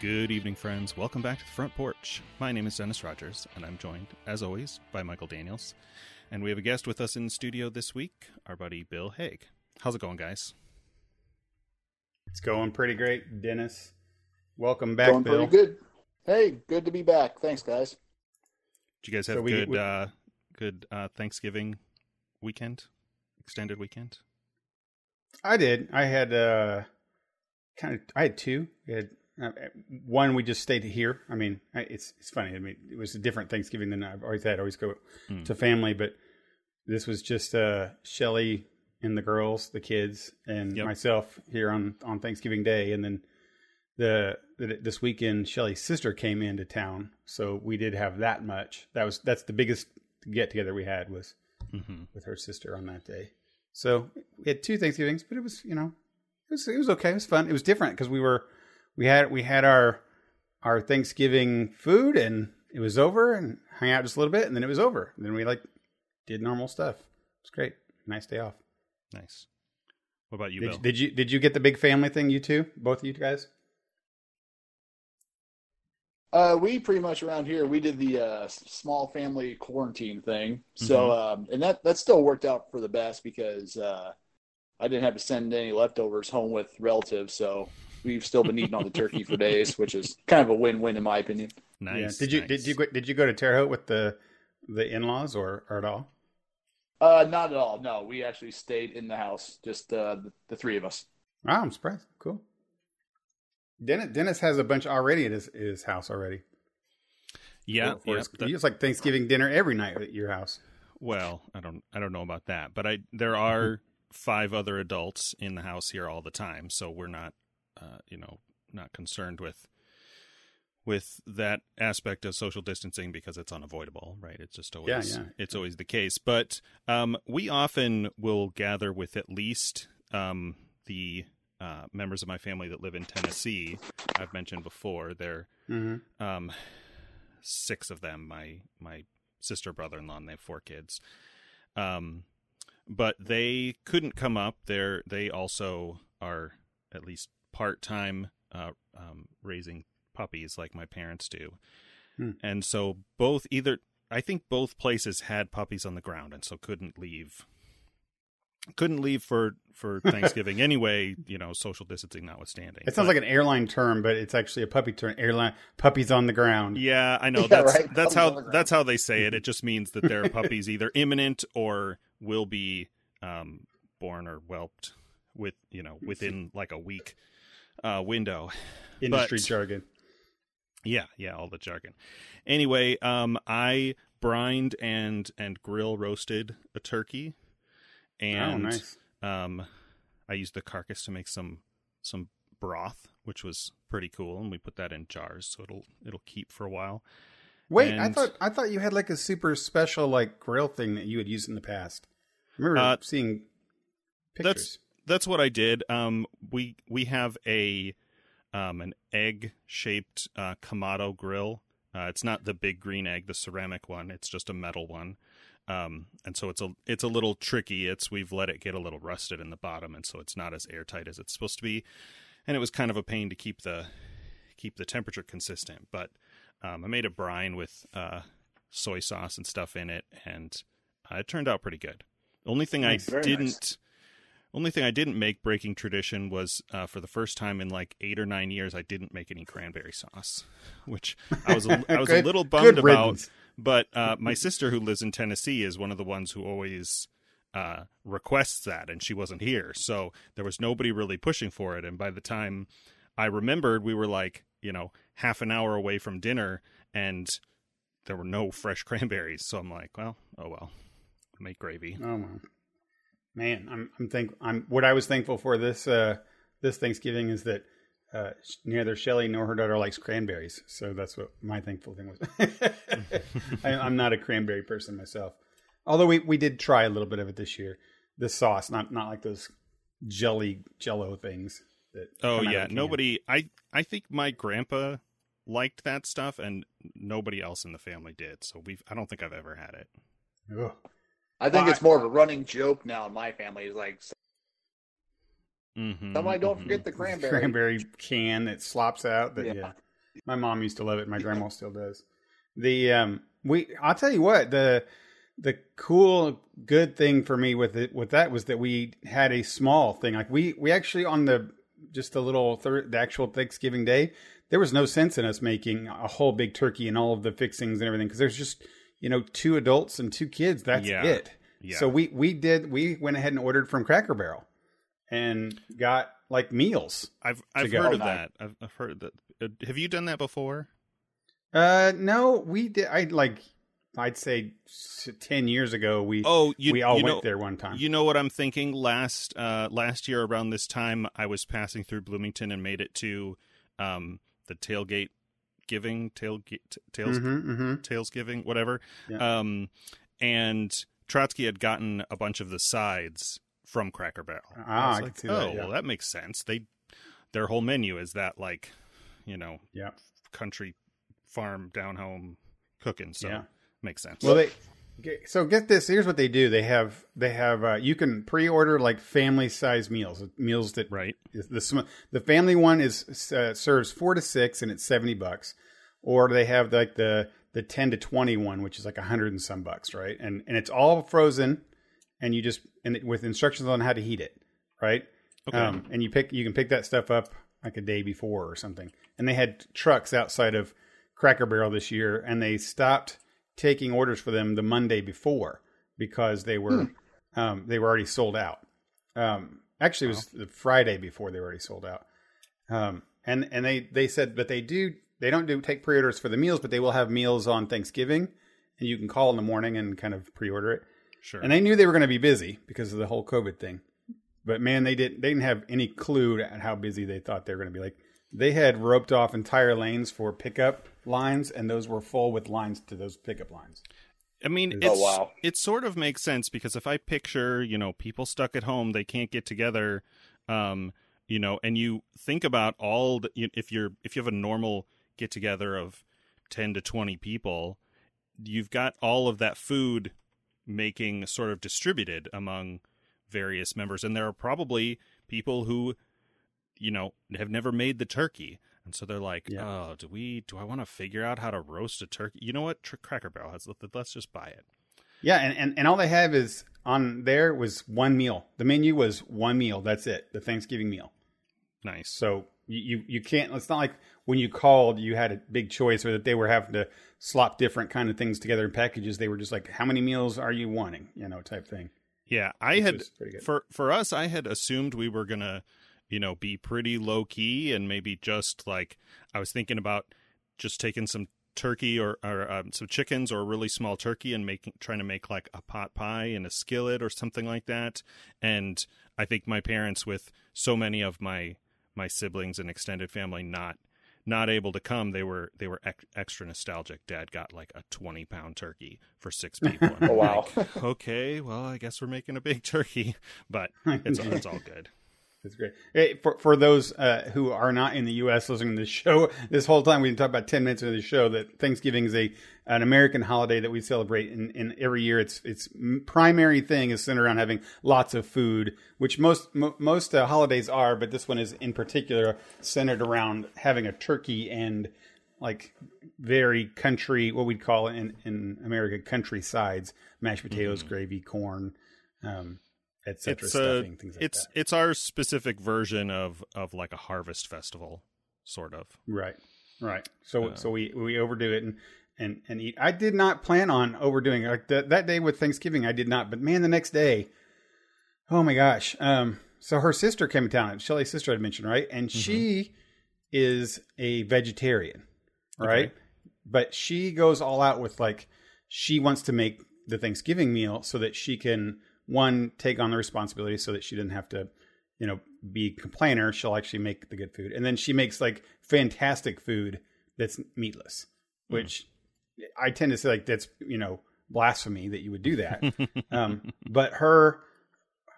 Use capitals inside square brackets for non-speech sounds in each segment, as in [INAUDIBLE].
Good evening, friends. Welcome back to the front porch. My name is Dennis Rogers, and I'm joined, as always, by Michael Daniels. And we have a guest with us in the studio this week, our buddy Bill Hegg. How's it going, guys? It's going pretty great, Dennis. Welcome back, Going Bill. pretty good. Hey, good to be back. Thanks, guys. Did you guys have So we- good, we- uh, good uh, Thanksgiving weekend, extended weekend? I did. I had uh, kind of. I had two. We had uh, one. We just stayed here. I mean, it's it's funny. I mean, it was a different Thanksgiving than I've always had. I always go Hmm. to family, but this was just uh, Shelly and the girls, the kids, and Yep. myself here on on Thanksgiving Day, and then the, the this weekend Shelly's sister came into town, so we did have that much. That was that's the biggest get together we had was Mm-hmm. with her sister on that day. So we had two Thanksgivings, but it was you know it was it was okay. It was fun. It was different because we were we had we had our our Thanksgiving food and it was over and hung out just a little bit and then it was over. And then we like did normal stuff. It's great. Nice day off. Nice. What about you, Did Bill? you, did you did you get the big family thing? You two, both of you guys. Uh, we pretty much around here we did the uh, small family quarantine thing. So, um, and that that still worked out for the best because uh, I didn't have to send any leftovers home with relatives. So we've still been eating on the turkey for days, which is kind of a win-win in my opinion. nice. Yeah. Did you nice. did you go, did you go to Terre Haute with the the in laws or, or at all? Uh, not at all. No, we actually stayed in the house, just uh, the, the three of us. Wow, I'm surprised. Cool. Dennis Dennis has a bunch already at his, his house already. Yeah, For yeah. his- that- it's like Thanksgiving dinner every night at your house. well, I don't, I don't know about that, but I there are five other adults in the house here all the time, so we're not, uh, you know, not concerned with with that aspect of social distancing because it's unavoidable, right? It's just always yeah. it's always the case. But um, we often will gather with at least um, the uh, members of my family that live in Tennessee. I've mentioned before they're Mm-hmm. um, six of them. My my sister, brother in law, and they have four kids. Um, but they couldn't come up. They're they also are at least part time uh, um, raising puppies like my parents do, Hmm. and so both either I think both places had puppies on the ground, and so couldn't leave. Couldn't leave for for [LAUGHS] Thanksgiving anyway. You know, social distancing notwithstanding. It sounds But- like an airline term, but it's actually a puppy term. Airline puppies on the ground. Yeah, I know. [LAUGHS] Yeah, that's right. that's Puppies how that's how they say it. It just means that there are [LAUGHS] puppies either imminent or will be um, born or whelped with you know within like a week uh, window. [LAUGHS] Industry But- jargon. Yeah, yeah, all the jargon. Anyway, um, I brined and and grill roasted a turkey, and oh, nice. um, I used the carcass to make some some broth, which was pretty cool, and we put that in jars so it'll it'll keep for a while. Wait, I thought I thought you had like a super special like grill thing that you had used in the past. I remember Uh, seeing pictures. that's what I did. Um, we we have a um an egg shaped uh, Kamado grill. Uh, it's not the big green egg, the ceramic one. It's just a metal one. Um, and so it's a it's a little tricky. It's we've let it get a little rusted in the bottom, and so it's not as airtight as it's supposed to be. And it was kind of a pain to keep the keep the temperature consistent. But um, I made a brine with uh, soy sauce and stuff in it, and uh, it turned out pretty good. The only thing Nice. I didn't nice. Only thing I didn't make breaking tradition was uh, for the first time in like eight or nine years I didn't make any cranberry sauce, which I was a, I was a little bummed about. But uh, my sister who lives in Tennessee is one of the ones who always uh, requests that, and she wasn't here, so there was nobody really pushing for it. And by the time I remembered, we were like you know half an hour away from dinner, and there were no fresh [LAUGHS] cranberries. So I'm like, well, oh well, make gravy. Oh wow. Man, I'm I'm think I'm what I was thankful for this uh this Thanksgiving is that uh neither Shelly nor her daughter likes cranberries. So that's what my thankful thing was. [LAUGHS] I, I'm not a cranberry person myself. Although we, we did try a little bit of it this year. The sauce, not not like those jelly jello things that Oh yeah, of a can. nobody. I I think my grandpa liked that stuff, and nobody else in the family did. So we've. I don't think I've ever had it. Ugh. I think Well, it's more of a running joke now in my family. Is like Mm-hmm, somebody don't forget the cranberry. cranberry can that slops out. That, yeah. Yeah. My mom used to love it. My grandma still does. The um, we I'll tell you what the the cool good thing for me with it with that was that we had a small thing like we we actually on the just a little third the actual Thanksgiving day there was no sense in us making a whole big turkey and all of the fixings and everything because there's just you know two adults and two kids that's Yeah. it Yeah. so we we did we went ahead and ordered from Cracker Barrel and got like meals I've I've heard Oh, of nice. that. I've, I've heard that. Uh, have you done that before? uh no we did I like I'd say 10 years ago we Oh, you we all you went know, there one time You know what I'm thinking? Last uh last year around this time, I was passing through Bloomington and made it to um the tailgate giving tailgate tails Mhm, mhm. tails giving whatever. Yeah. Um, and Trotsky had gotten a bunch of the sides from Cracker Barrel. Ah, was I like, can see that, oh, yeah. well, that makes sense. They their whole menu is that like, you know, yeah country farm down home cooking. So Yeah. makes sense. Well, they okay, so get this. Here's what they do. They have they have uh, you can pre-order like family size meals, meals that right. the sm- the family one is uh, serves four to six and it's seventy bucks, or they have like the the ten to twenty one, which is like a hundred and some bucks, right? And and it's all frozen, and you just and it, with instructions on how to heat it, right? Okay. Um, and you pick you can pick that stuff up like a day before or something. And they had trucks outside of Cracker Barrel this year, and they stopped taking orders for them the Monday before because they were um, they were already sold out. Um, actually, it was the Friday before they were already sold out. Um, and and they they said, but they do they don't do take pre-orders for the meals, but they will have meals on Thanksgiving, and you can call in the morning and kind of pre-order it. Sure. And they knew they were going to be busy because of the whole COVID thing. But man, they didn't they didn't have any clue at how busy they thought they were going to be. Like they had roped off entire lanes for pickup lines, and those were full with lines to those pickup lines. I mean, Oh, it's, wow. it sort of makes sense because if I picture, you know, people stuck at home, they can't get together, um, you know, and you think about all the, if you're if you have a normal get together of ten to twenty people, you've got all of that food making sort of distributed among various members, and there are probably people who, you know, have never made the turkey. And so they're like, Yeah. "Oh, do we? Do I want to figure out how to roast a turkey? You know what? Tr- Cracker Barrel has. Let's just buy it. Yeah, and, and, and all they have is on there was one meal. The menu was one meal. That's it. The Thanksgiving meal. Nice. So you, you, you can't. It's not like when you called, you had a big choice, or that they were having to slop different kind of things together in packages. They were just like, "How many meals are you wanting?" You know, type thing. Yeah, I Which had was pretty good. for for us. I had assumed we were gonna, you know, be pretty low key and maybe just like I was thinking about just taking some turkey or or um, some chickens or a really small turkey and making trying to make like a pot pie in a skillet or something like that. And I think my parents, with so many of my my siblings and extended family not not able to come, they were they were ex- extra nostalgic. Dad got like a twenty pound turkey for six [LAUGHS] people. Oh, wow. like, okay, well, I guess we're making a big turkey, but it's it's all good. That's great. Hey, for for those uh, who are not in the U.S. listening to this show, [LAUGHS] this whole time we've been talking about ten minutes into the show that Thanksgiving is a an American holiday that we celebrate, and, and every year its its primary thing is centered around having lots of food, which most mo- most uh, holidays are, but this one is in particular centered around having a turkey and like very country, what we'd call in in America country sides, mashed potatoes, gravy, corn. Um, etc. It's stuffing uh, things like it's that. it's our specific version of of like a harvest festival, sort of. Right, right. So Uh, so we we overdo it and and and eat. I did not plan on overdoing it. Like that that day with Thanksgiving, I did not. But man, the next day, oh my gosh. Um. So her sister came to town. Shelly's sister I mentioned, right? And she is a vegetarian, right? Okay. But she goes all out with like she wants to make the Thanksgiving meal so that she can one take on the responsibility so that she didn't have to you know be a complainer. She'll actually make the good food. And then she makes like fantastic food that's meatless which i tend to say like that's you know blasphemy that you would do that. [LAUGHS] Um, but her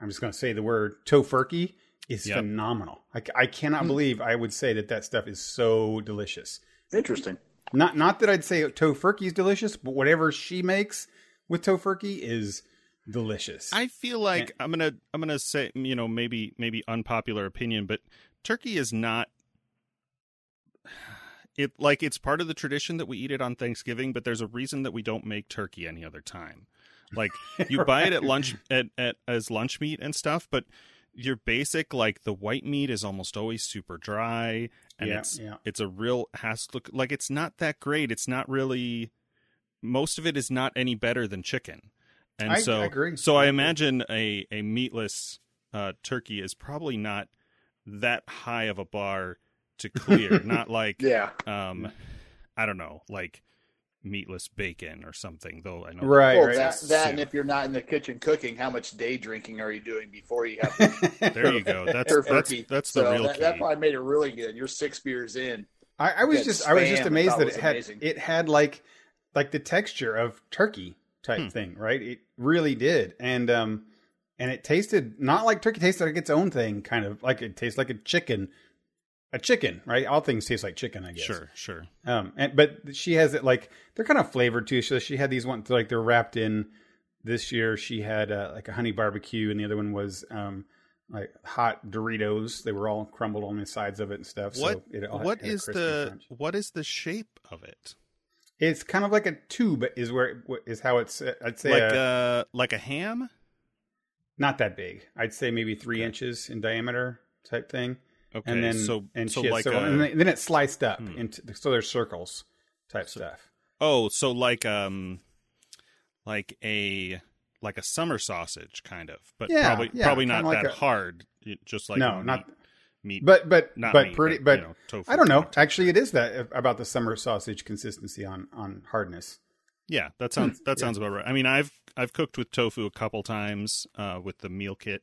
i'm just going to say the word tofurkey is Yep. phenomenal. I, I cannot believe i would say that that stuff is so delicious. Interesting. not not that i'd say tofurkey is delicious but whatever she makes with tofurkey is delicious I feel like I'm gonna I'm gonna say you know maybe maybe unpopular opinion, but turkey is not. it like it's part of the tradition that we eat it on Thanksgiving, but there's a reason that we don't make turkey any other time. Like [LAUGHS] you buy it at lunch at, at as lunch meat and stuff, but your basic like the white meat is almost always super dry and Yeah, it's yeah. it's a real has to look like it's not that great. It's not really most of it is not any better than chicken. And I- so I agree. so I I agree. imagine a a meatless uh, turkey is probably not that high of a bar to clear. [LAUGHS] not like Yeah. um I don't know, like meatless bacon or something. Though I know Right, well, right. that, That's that and if you're not in the kitchen cooking, how much day drinking are you doing before you have [LAUGHS] There you go. [LAUGHS] That's your that's turkey? that's the so real that, key. that probably made it really good. You're six beers in. I, I was just I was just amazed that it had amazing. it had like like the texture of turkey type Hmm. thing, right? It really did, and um, and it tasted not like turkey. Tasted like its own thing, kind of like it tastes like a chicken, a chicken, right? All things taste like chicken, I guess. Sure, sure. Um, and but she has it like they're kind of flavored too. So she had these ones like they're wrapped in. This year she had uh, like a honey barbecue, and the other one was um like hot Doritos. They were all crumbled on the sides of it and stuff. What so it all what had a is the crunch. what is the shape of it? It's kind of like a tube, is where it- is how it's. I'd say Like uh, uh like a ham? not that big. I'd say maybe three Okay. inches in diameter type thing. Okay, and then so and so like a, and then- it's sliced up Hmm. into so there's circles type stuff. oh, so like um like a like a summer sausage kind of, but Yeah, probably yeah, probably not like that a- hard. Just like no, not meat, but but not but meat, pretty but, you know, tofu I don't know. Actually, it is that about the summer sausage consistency on on hardness. Yeah, that sounds that Yeah. sounds about right. I mean, I've I've cooked with tofu a couple times uh, with the meal kit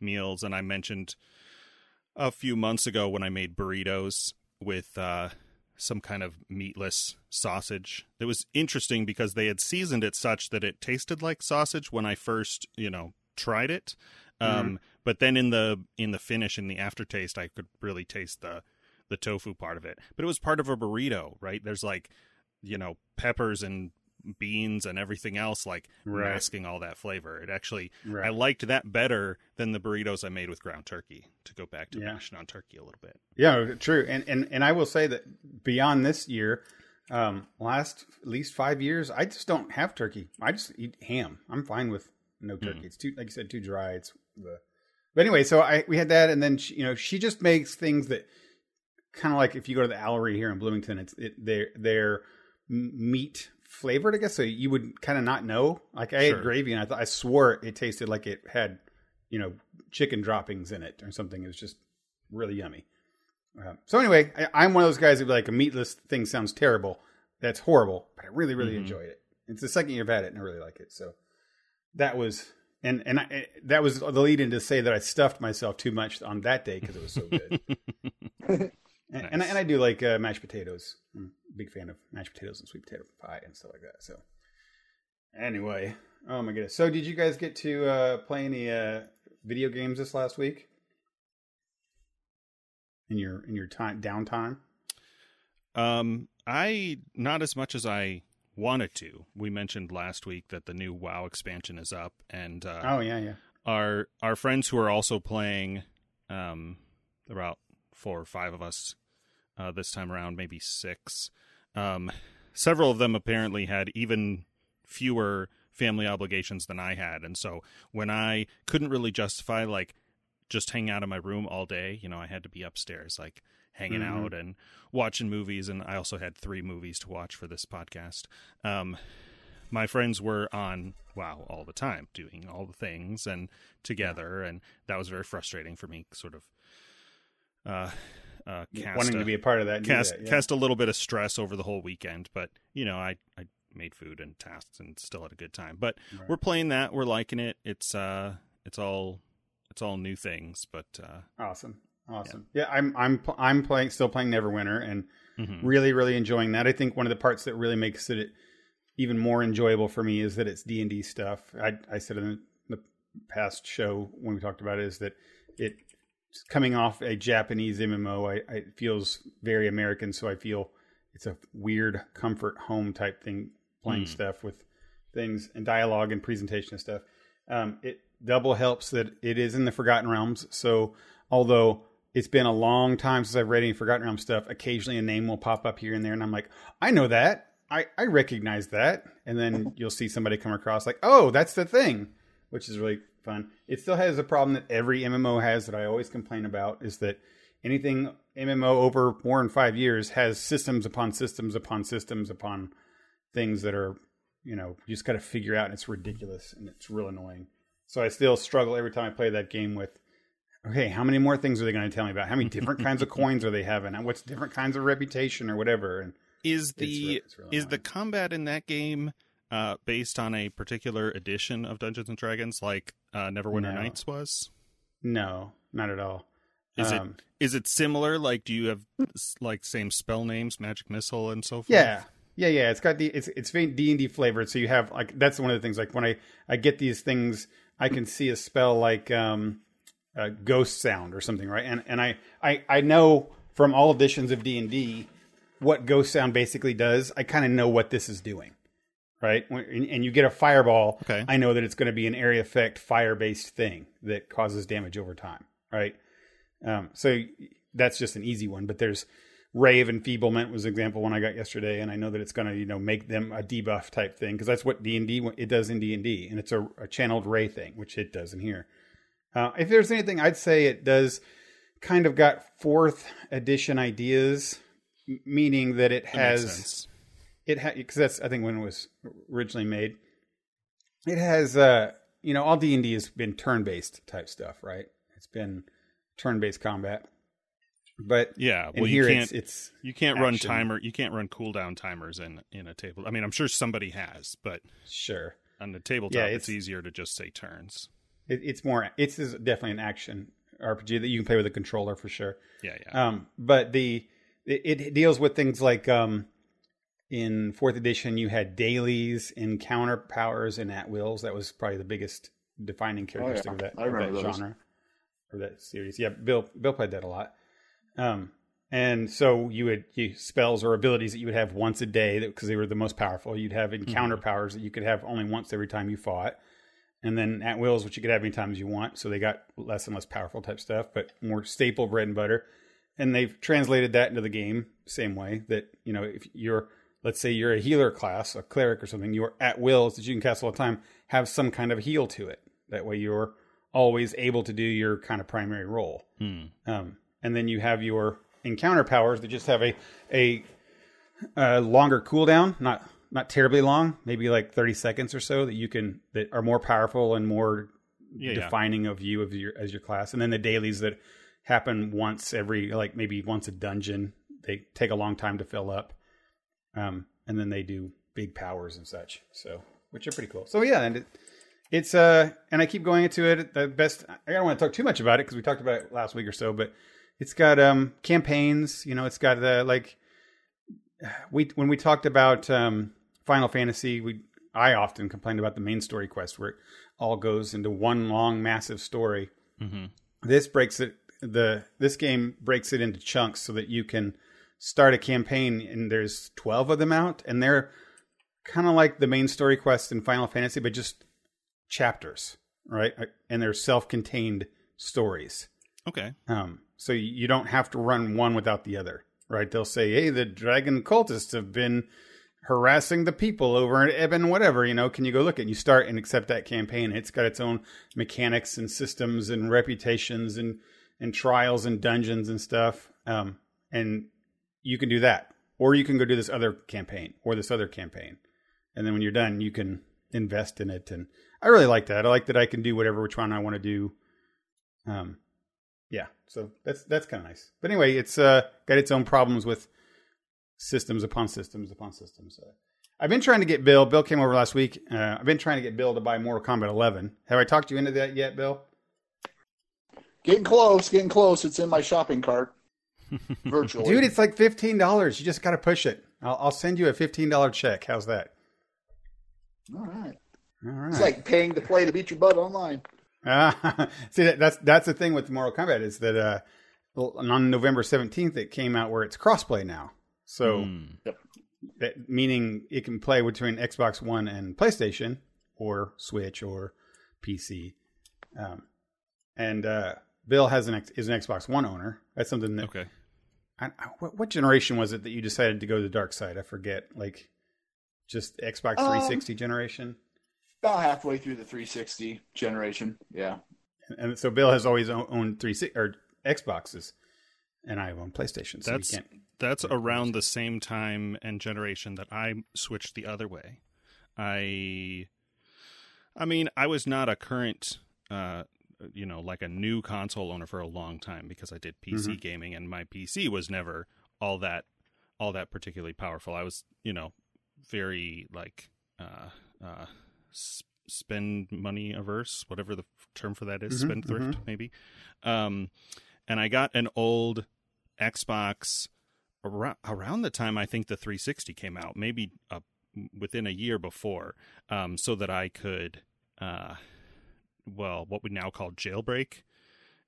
meals, and I mentioned a few months ago when I made burritos with uh, some kind of meatless sausage. It was interesting because they had seasoned it such that it tasted like sausage when I first, you know, tried it. Um, But then in the in the finish, in the aftertaste, I could really taste the the tofu part of it. But it was part of a burrito, right? There's like, you know, peppers and beans and everything else like Right. masking all that flavor. It actually I liked that better than the burritos I made with ground turkey. To go back to Yeah. on turkey a little bit. Yeah, true. And and and I will say that beyond this year, um, last at least five years, I just don't have turkey. I just eat ham. I'm fine with no turkey. It's too, like you said, too dry. It's the. But anyway, so I we had that, and then she, you know she just makes things that kind of like if you go to the Owlery here in Bloomington, it's it, they're they're meat flavored, I guess. So you would kind of not know. Like I Sure. had gravy, and I thought I swore it tasted like it had, you know, chicken droppings in it or something. It was just really yummy. Uh, so anyway, I, I'm one of those guys who like a meatless thing sounds terrible. That's horrible, but I really, really Mhm. enjoyed it. It's the second year I've had it, and I really like it. So that was and and I, that was the lead in to say that I stuffed myself too much on that day because it was so [LAUGHS] good. and, and, I- and I do like uh, mashed potatoes. I'm a big fan of mashed potatoes and sweet potato pie and stuff like that. So anyway, oh my goodness. So did you guys get to uh, play any uh, video games this last week? In your in your time downtime? Um, I not as much as I wanted to. We mentioned last week that the new WoW expansion is up, and uh, Oh yeah, yeah. our our friends who are also playing, um, about four or five of us uh, this time around, maybe six. Um, several of them apparently had even fewer family obligations than I had, and so when I couldn't really justify like just hang out in my room all day, you know, I had to be upstairs like hanging Mhm. out and watching movies, and I also had three movies to watch for this podcast. Um, my friends were on WoW all the time, doing all the things and together, and that was very frustrating for me. Sort of uh, uh, Wanting a, to be a part of that. cast that, yeah. cast a little bit of stress over the whole weekend, but you know, I I made food and tasks and still had a good time. But Right. we're playing that, we're liking it. It's uh, it's all it's all new things, but uh, Awesome, awesome. Yeah, I'm I'm I'm playing still playing Neverwinter and mhm. really really enjoying that. I think one of the parts that really makes it even more enjoyable for me is that it's D and D stuff. I I said in the past show when we talked about it is that it coming off a Japanese MMO, I, I it feels very American. So I feel it's a weird comfort home type thing playing Hmm. stuff with things and dialogue and presentation and stuff. Um, it double helps that it is in the Forgotten Realms. So although it's been a long time since I've read any Forgotten Realm stuff. Occasionally, a name will pop up here and there, and I'm like, I know that. I I recognize that. And then [LAUGHS] you'll see somebody come across like, oh, that's the thing, which is really fun. It still has a problem that every MMO has that I always complain about is that anything MMO over more than five years has systems upon systems upon systems upon things that are, you know, you just got to figure out, and it's ridiculous and it's real annoying. So I still struggle every time I play that game with, okay, how many more things are they going to tell me about? How many different kinds of coins are they having? And what's different kinds of reputation or whatever? And Is the it's is the combat in that game uh, based on a particular edition of Dungeons and Dragons, like uh, Neverwinter No. Nights was? no, not at all. Is Um, it is it similar? Like, do you have like same spell names, magic missile, and so forth? Yeah. Yeah, yeah. It's got the it's it's D and D flavored. So you have like that's one of the things. Like when I I get these things, I can see a spell like um, a ghost sound or something, right? And and I I I know from all editions of D and D what ghost sound basically does. I kind of know what this is doing, right? When, and, and you get a fireball. Okay. I know that it's going to be an area effect fire based thing that causes damage over time, right? Um, so that's just an easy one. But there's ray of enfeeblement was an example one I got yesterday, and I know that it's going to you know make them a debuff type thing because that's what D and D it does in D and D, and it's a, a channeled ray thing, which it does in here. Uh, if there's anything, I'd say it does kind of got fourth edition ideas, meaning that it has sense. it ha because that's I think when it was originally made. It has uh you know all D and D has been turn based type stuff, right? It's been turn based combat, but Yeah. Well, you here can't it's it's you can't run timer. You can't run cooldown timers in in a table. I mean, I'm sure somebody has, but sure on the tabletop, Yeah, it's, it's- easier to just say turns. It, it's more it's is definitely an action RPG that you can play with a controller for sure. Yeah, yeah. Um, but the it, it deals with things like um, in fourth edition you had dailies, encounter powers, and at wills. That was probably the biggest defining characteristic of that, I of that genre or that series. Yeah, Bill Bill played that a lot. Um, and so you would you spells or abilities that you would have once a day because they were the most powerful. You'd have encounter powers that you could have only once every time you fought and then at wills, which you could have any times you want. So they got less and less powerful type stuff, but more staple bread and butter. And they've translated that into the game same way that you know if you're let's say you're a healer class, a cleric or something, your at wills that you can cast all the time have some kind of heal to it. That way you're always able to do your kind of primary role. Hmm. Um, and then you have your encounter powers that just have a a, a longer cooldown, not not terribly long, maybe like thirty seconds or so that you can that are more powerful and more Yeah, yeah. defining of you of your as your class. And then the dailies that happen once every like maybe once a dungeon. They take a long time to fill up, um, and then they do big powers and such. So which are pretty cool. So yeah, and it, it's uh, and I keep going into it. The best. I don't want to talk too much about it because we talked about it last week or so, but it's got um campaigns. You know, it's got the like we when we talked about um Final Fantasy, we I often complained about the main story quest where it all goes into one long massive story. hmm This breaks it the this game breaks it into chunks so that you can start a campaign and there's 12 of them out and they're kind of like the main story quest in Final Fantasy but just chapters, right? And they're self-contained stories. Okay. Um, so you don't have to run one without the other, right? They'll say, "Hey, the dragon cultists have been harassing the people over in Eben, whatever. You know, can you go look at?" And you start and accept that campaign. It's got its own mechanics and systems and reputations and and trials and dungeons and stuff. Um, and you can do that, or you can go do this other campaign or this other campaign, and then when you're done, you can invest in it. And I really like that. I like that I can do whatever which one I want to do. Um, yeah, so that's that's kind of nice. But anyway, it's uh, got its own problems with systems upon systems upon systems. So I've been trying to get Bill. Bill came over last week. Uh, I've been trying to get Bill to buy Mortal Kombat 11. Have I talked you into that yet, Bill? Getting close, getting close. It's in my shopping cart. [LAUGHS] Virtually. Dude, it's like fifteen dollars. You just got to push it. I'll, I'll send you a fifteen dollar check. How's that? all right. All right. It's like paying to play to beat your butt online. Ah, [LAUGHS] see that, that's that's the thing with Mortal Kombat is that uh, on November seventeenth it came out where it's crossplay now. So Hmm. that meaning it can play between Xbox One and PlayStation or Switch or PC. Um, and uh, Bill has an is an Xbox One owner. That's something that. Okay. I, I, what, what generation was it that you decided to go to the dark side? I forget. Like, just Xbox Um, 360 generation. About halfway through the 360 generation. Yeah. And so Bill has always owned, owned three or Xboxes, and I own PlayStation. So That's can't. that's around the same time and generation that I switched the other way. I I mean, I was not a current uh you know, like a new console owner for a long time because I did PC gaming and my PC was never all that all that particularly powerful. I was, you know, very like uh uh s- spend money averse, whatever the term for that is, Mhm, spendthrift maybe. Um and I got an old Xbox around, around the time I think the 360 came out, maybe uh, within a year before, um, so that I could, uh, well, what we now call jailbreak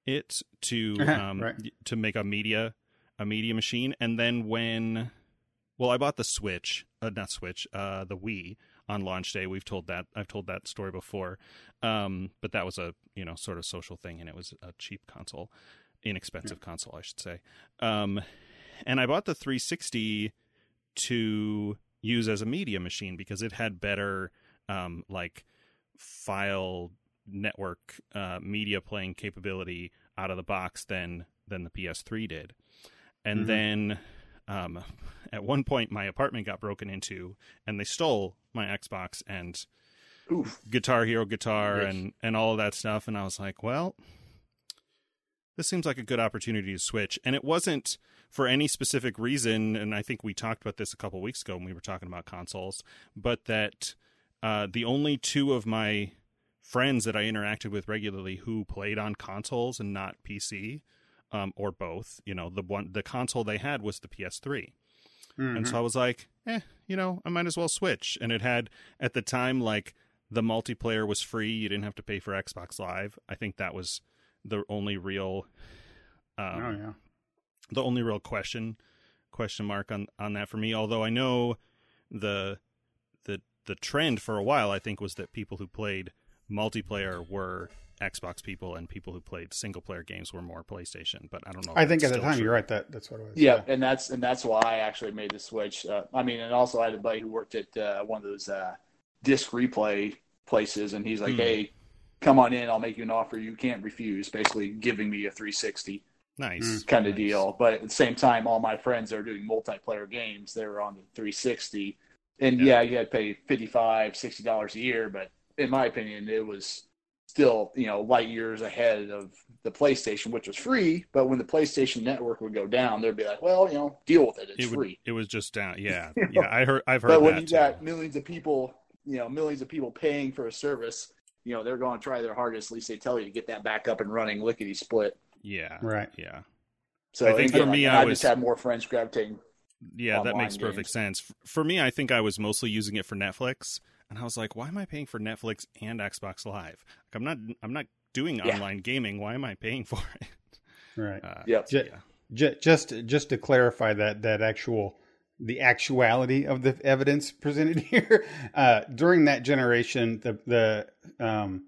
it to um, Right. to make a media a media machine, and then when, well, I bought the Switch, uh, not Switch, uh, the Wii on launch day. We've told that I've told that story before, um, but that was a you know sort of social thing, and it was a cheap console, inexpensive console, I should say. Um, and I bought the 360 to use as a media machine because it had better um, like file network uh, media playing capability out of the box than than the PS3 did. And Mhm. then um, at one point my apartment got broken into and they stole my Xbox and Oof. Guitar Hero guitar Yes. and and all of that stuff and I was like, well, this seems like a good opportunity to switch and it wasn't for any specific reason and I think we talked about this a couple weeks ago when we were talking about consoles, but that uh, the only two of my friends that I interacted with regularly who played on consoles and not PC um, or both, you know, the one the console they had was the PS3. And Mhm. so I was like, eh, you know, I might as well switch. And it had at the time like the multiplayer was free. You didn't have to pay for Xbox Live. I think that was the only real um, oh yeah. the only real question question mark on on that for me. Although I know the the the trend for a while I think was that people who played multiplayer were Xbox people and people who played single player games were more PlayStation. But I don't know. I think at the time true. you're right. That that's what it was. Yeah, and that's and that's why I actually made the switch. Uh, I mean, and also I had a buddy who worked at uh, one of those uh, disc replay places, and he's like, Hmm. "Hey, come on in. I'll make you an offer you can't refuse." Basically, giving me a 360 Nice. kind of Nice. deal. But at the same time, all my friends are doing multiplayer games, they were on the 360, and Yeah. yeah, you had to pay 55 60 dollars a year, but in my opinion, it was still you know light years ahead of the PlayStation, which was free. But when the PlayStation Network would go down, they'd be like, "Well, you know, deal with it. It's It would, free." it was just down. [LAUGHS] Yeah, yeah. know? I heard. I've heard But when that you too. got millions of people, you know, millions of people paying for a service, you know, they're going to try their hardest. At least they tell you to get that back up and running, lickety split. Yeah, Right. yeah, So I think again, for me, and I I, was- just had more friends gravitating. yeah. That Online makes perfect games. sense. For me, I think I was mostly using it for Netflix, and I was like, "Why am I paying for Netflix and Xbox Live? Like, I'm not. I'm not doing Yeah. online gaming. Why am I paying for it?" [LAUGHS] Right. Uh, Yep. Ju- yeah. Ju- just just to clarify that that actual the actuality of the evidence [LAUGHS] presented here uh, during that generation the the um,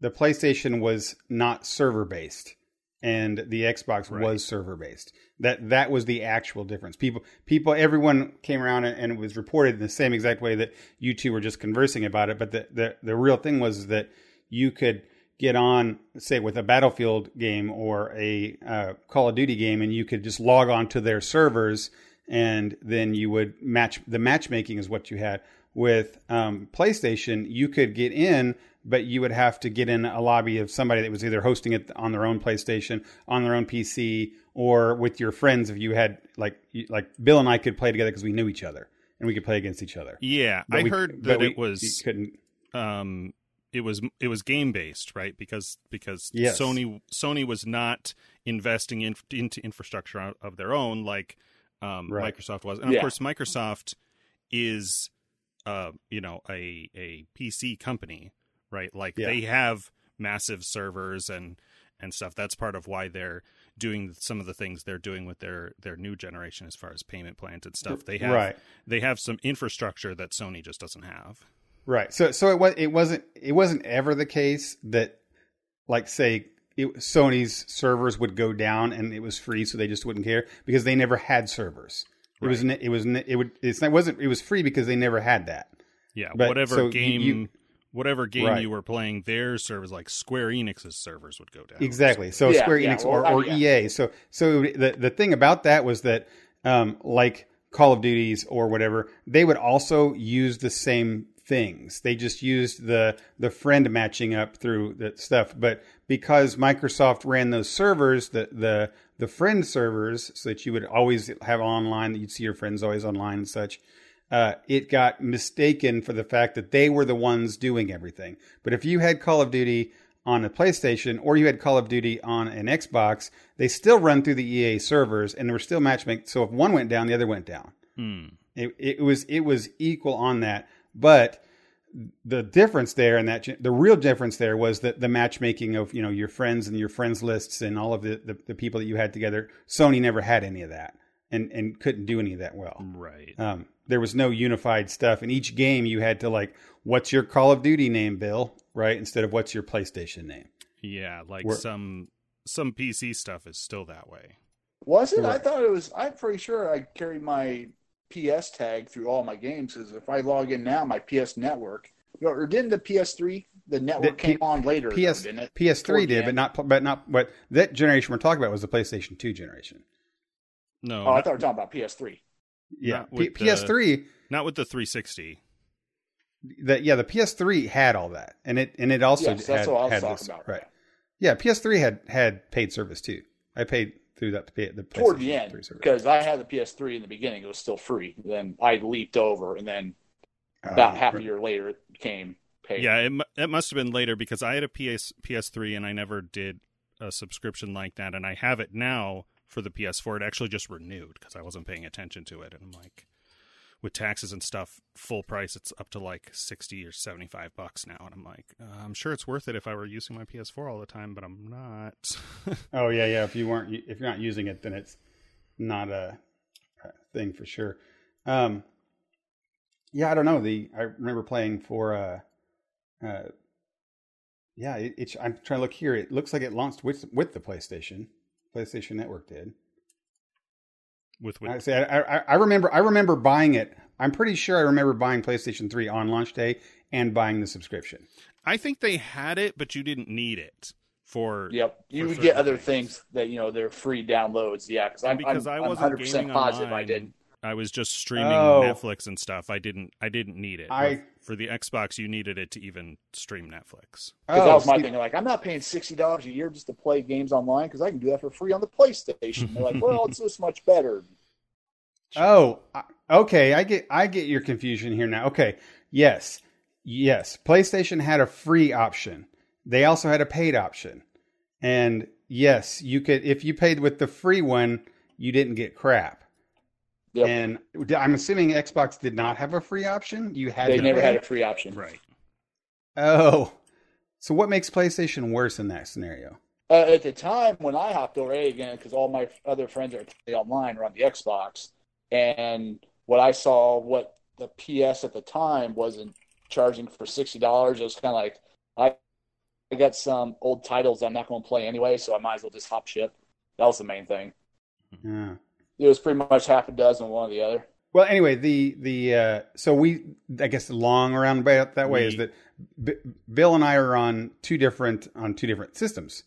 the PlayStation was not server based and the Xbox Right. was server based that that was the actual difference people people everyone came around and, and it was reported in the same exact way that you two were just conversing about it but the the, the real thing was that you could get on, say, with a Battlefield game or a uh, Call of Duty game, and you could just log on to their servers, and then you would match. The matchmaking is what you had with um, PlayStation. You could get in, but you would have to get in a lobby of somebody that was either hosting it on their own PlayStation, on their own PC, or with your friends. If you had like you- like Bill and I could play together because we knew each other and we could play against each other. Yeah, But I we- heard that we- it was couldn't. um it was it was game based right because because Yes. sony sony was not investing in, into infrastructure of- of their own like um Right. microsoft was and of Yeah. course microsoft is uh you know a a pc company right like Yeah. they have massive servers and and stuff that's part of why they're doing some of the things they're doing with their their new generation as far as payment plans and stuff they have Right. they have some infrastructure that sony just doesn't have Right. So so it was it wasn't it wasn't ever the case that like say it, Sony's servers would go down and it was free, so they just wouldn't care because they never had servers. It was it was it would it's, it wasn't it was free because they never had that. Yeah, But- whatever so game, you- whatever game Right. you were playing, their servers, like Square Enix's servers, would go down. Exactly. So Yeah, Square yeah, Enix well, or, uh, or yeah. EA. So so the the thing about that was that um, like Call of Duties or whatever, they would also use the same things. They just used the the friend matching up through the stuff. But because Microsoft ran those servers, the the the friend servers, so that you would always have online, that you'd see your friends always online and such. Uh, it got mistaken for the fact that they were the ones doing everything. But if you had Call of Duty on a PlayStation or you had Call of Duty on an Xbox, they still run through the EA servers and they were still matchmaking. So if one went down, the other went down. Hmm. It, it was it was equal on that, but the difference there and that the real difference there was that the matchmaking of you know your friends and your friends lists and all of the, the, the people that you had together. Sony never had any of that and and couldn't do any of that well. Right. Um, there was no unified stuff. In each game, you had to like, what's your Call of Duty name, Bill? Right, instead of what's your PlayStation name. Yeah, like We're- some some PC stuff is still that way. Was it? I thought it was. I'm pretty sure I carried my PS tag through all my games. Because if I log in now, my PS network, or didn't the PS3 the network The P- came on later? though, PS didn't it? PS3 Toward did, but not but not but that generation we're talking about was the PlayStation 2 generation. No, Oh, I thought we were talking about PS3. Yeah, P- the- PS3 not with the 360. that yeah the PS3 had all that, and it and it also Yes, that's what I was talking this, about. right. Yeah, PS3 had had paid service too. I paid through that to pay the Toward the end, because I had the PS3 in the beginning, it was still free. Then I leaped over, and then about Um, half a year later, it became paid. Yeah, it, it must have been later because I had a PS PS3 and I never did a subscription like that, and I have it now for the PS4. It actually just renewed because I wasn't paying attention to it, and I'm like, with taxes and stuff, full price, it's up to like sixty or seventy five bucks now, and I'm like, uh, I'm sure it's worth it if I were using my PS4 all the time, but I'm not. [LAUGHS] Oh yeah, yeah. If you weren't, if you're not using it, then it's not a, thing for sure. Um, yeah, I don't know. The I remember playing for. Uh, uh, yeah, it, it's. I'm trying to look here. It looks like it launched with with the PlayStation. PlayStation Network did. With, I with say I, I, I remember. I remember buying it. I'm pretty sure I remember buying PlayStation 3 on launch day and buying the subscription. I think they had it, but you didn't need it for Yep, you for would get other things. things that you know they're free downloads. Yeah, because I'm because I'm, I I'm wasn't 100% gaming positive online, I did. I was just streaming Oh. Netflix and stuff. I didn't. I didn't need it. I- for the Xbox, you needed it to even stream Netflix. Because that was my see- thing. Like, I'm not paying sixty dollars a year just to play games online because I can do that for free on the PlayStation. They're like, well, it's this much better. [LAUGHS] Oh, okay. I get I get your confusion here now. Okay. Yes. Yes. PlayStation had a free option. They also had a paid option. And yes, you could if you paid with the free one, you didn't get crap. Yep. And I'm assuming Xbox did not have a free option. You had They to never pay? had a free option. Right. Oh. So what makes PlayStation worse in that scenario? Uh, at the time when I hopped over A again, because all my other friends are playing online or on the Xbox, and what I saw, what the PS at the time wasn't charging for sixty dollars. It was kind of like I, I got some old titles I'm not going to play anyway, so I might as well just hop ship. That was the main thing. Yeah. It was pretty much half a dozen one or the other. Well, anyway, the the uh, so we I guess the long around about that way is that B- Bill and I are on two different on two different systems.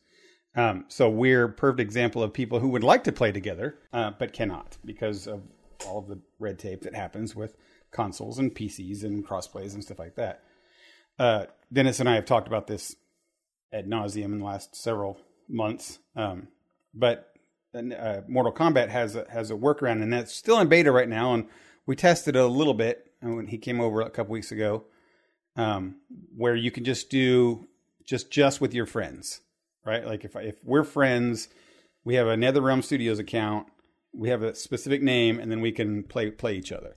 Um, so we're a perfect example of people who would like to play together uh, but cannot because of all of the red tape that happens with consoles and PCs and crossplays and stuff like that. Uh, Dennis and I have talked about this ad nauseum in the last several months. Um, but uh, Mortal Kombat has a, has a workaround, and that's still in beta right now. And we tested a little bit when he came over a couple weeks ago, um, where you can just do just just with your friends, right? Like if if we're friends, we have a NetherRealm Studios account, we have a specific name, and then we can play play each other.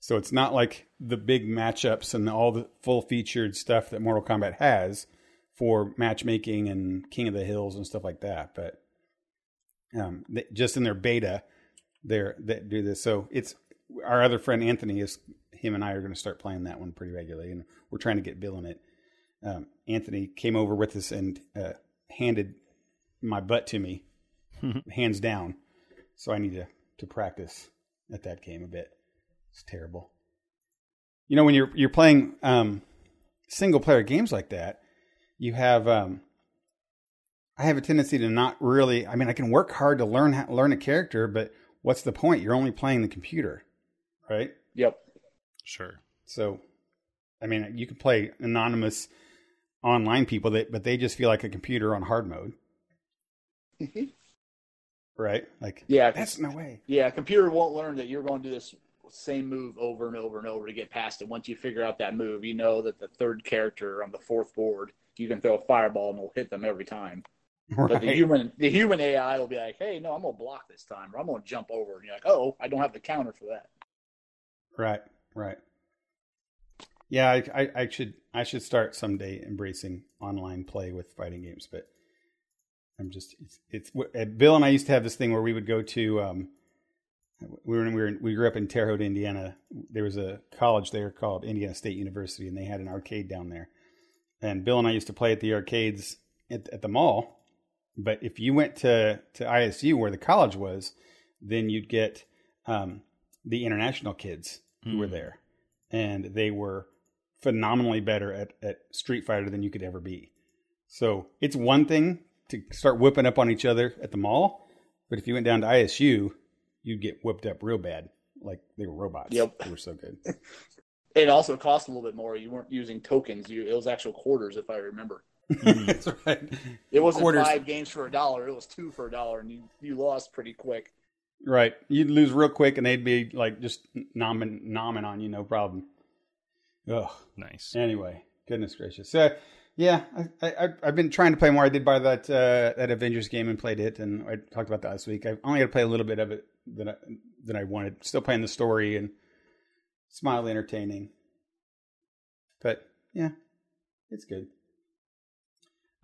So it's not like the big matchups and all the full featured stuff that Mortal Kombat has for matchmaking and King of the Hills and stuff like that. But um, they, just in their beta, they're they do this. So it's our other friend Anthony is him and I are going to start playing that one pretty regularly, and we're trying to get Bill in it. Um, Anthony came over with us and uh, handed my butt to me, [LAUGHS] hands down. So I need to to practice at that game a bit. It's terrible. You know, when you're you're playing um, single player games like that, you have um, I have a tendency to not really. I mean, I can work hard to learn how, learn a character, but what's the point? You're only playing the computer, right? Yep. Sure. So, I mean, you can play anonymous online people that, but they just feel like a computer on hard mode, mm-hmm. right? Like, Yeah, that's no way. Yeah, a computer won't learn that you're going to do this same move over and over and over to get past it. Once you figure out that move, you know that the third character on the fourth board, you can throw a fireball and it'll hit them every time. But the human, the human AI will be like, "Hey, no, I'm gonna block this time, or I'm gonna jump over." And you're like, "Oh, I don't have the counter for that." Right. Right. Yeah, I, I, I should I should start someday embracing online play with fighting games, but I'm just it's, it's uh, Bill and I used to have this thing where we would go to um we were, we were we grew up in Terre Haute, Indiana. There was a college there called Indiana State University, and they had an arcade down there. And Bill and I used to play at the arcades at, at the mall. But if you went to to ISU where the college was, then you'd get um, the international kids who were Mm. there, and they were phenomenally better at, at Street Fighter than you could ever be. So it's one thing to start whipping up on each other at the mall, but if you went down to ISU, you'd get whipped up real bad, like they were robots. Yep. they were so good. [LAUGHS] It also cost a little bit more. You weren't using tokens; you it was actual quarters, if I remember. [LAUGHS] That's right. It wasn't Quarters. five games for a dollar; it was two for a dollar, and you you lost pretty quick. Right. You'd lose real quick, and they'd be like just nomming, nomming on you, no problem. Ugh. Nice. Anyway, goodness gracious. Uh, yeah, I, I, I've been trying to play more. I did buy that uh, that Avengers game and played it, and I talked about that last week. I've only got to play a little bit of it that I, that I wanted. Still playing the story and it's mildly entertaining, but yeah, it's good.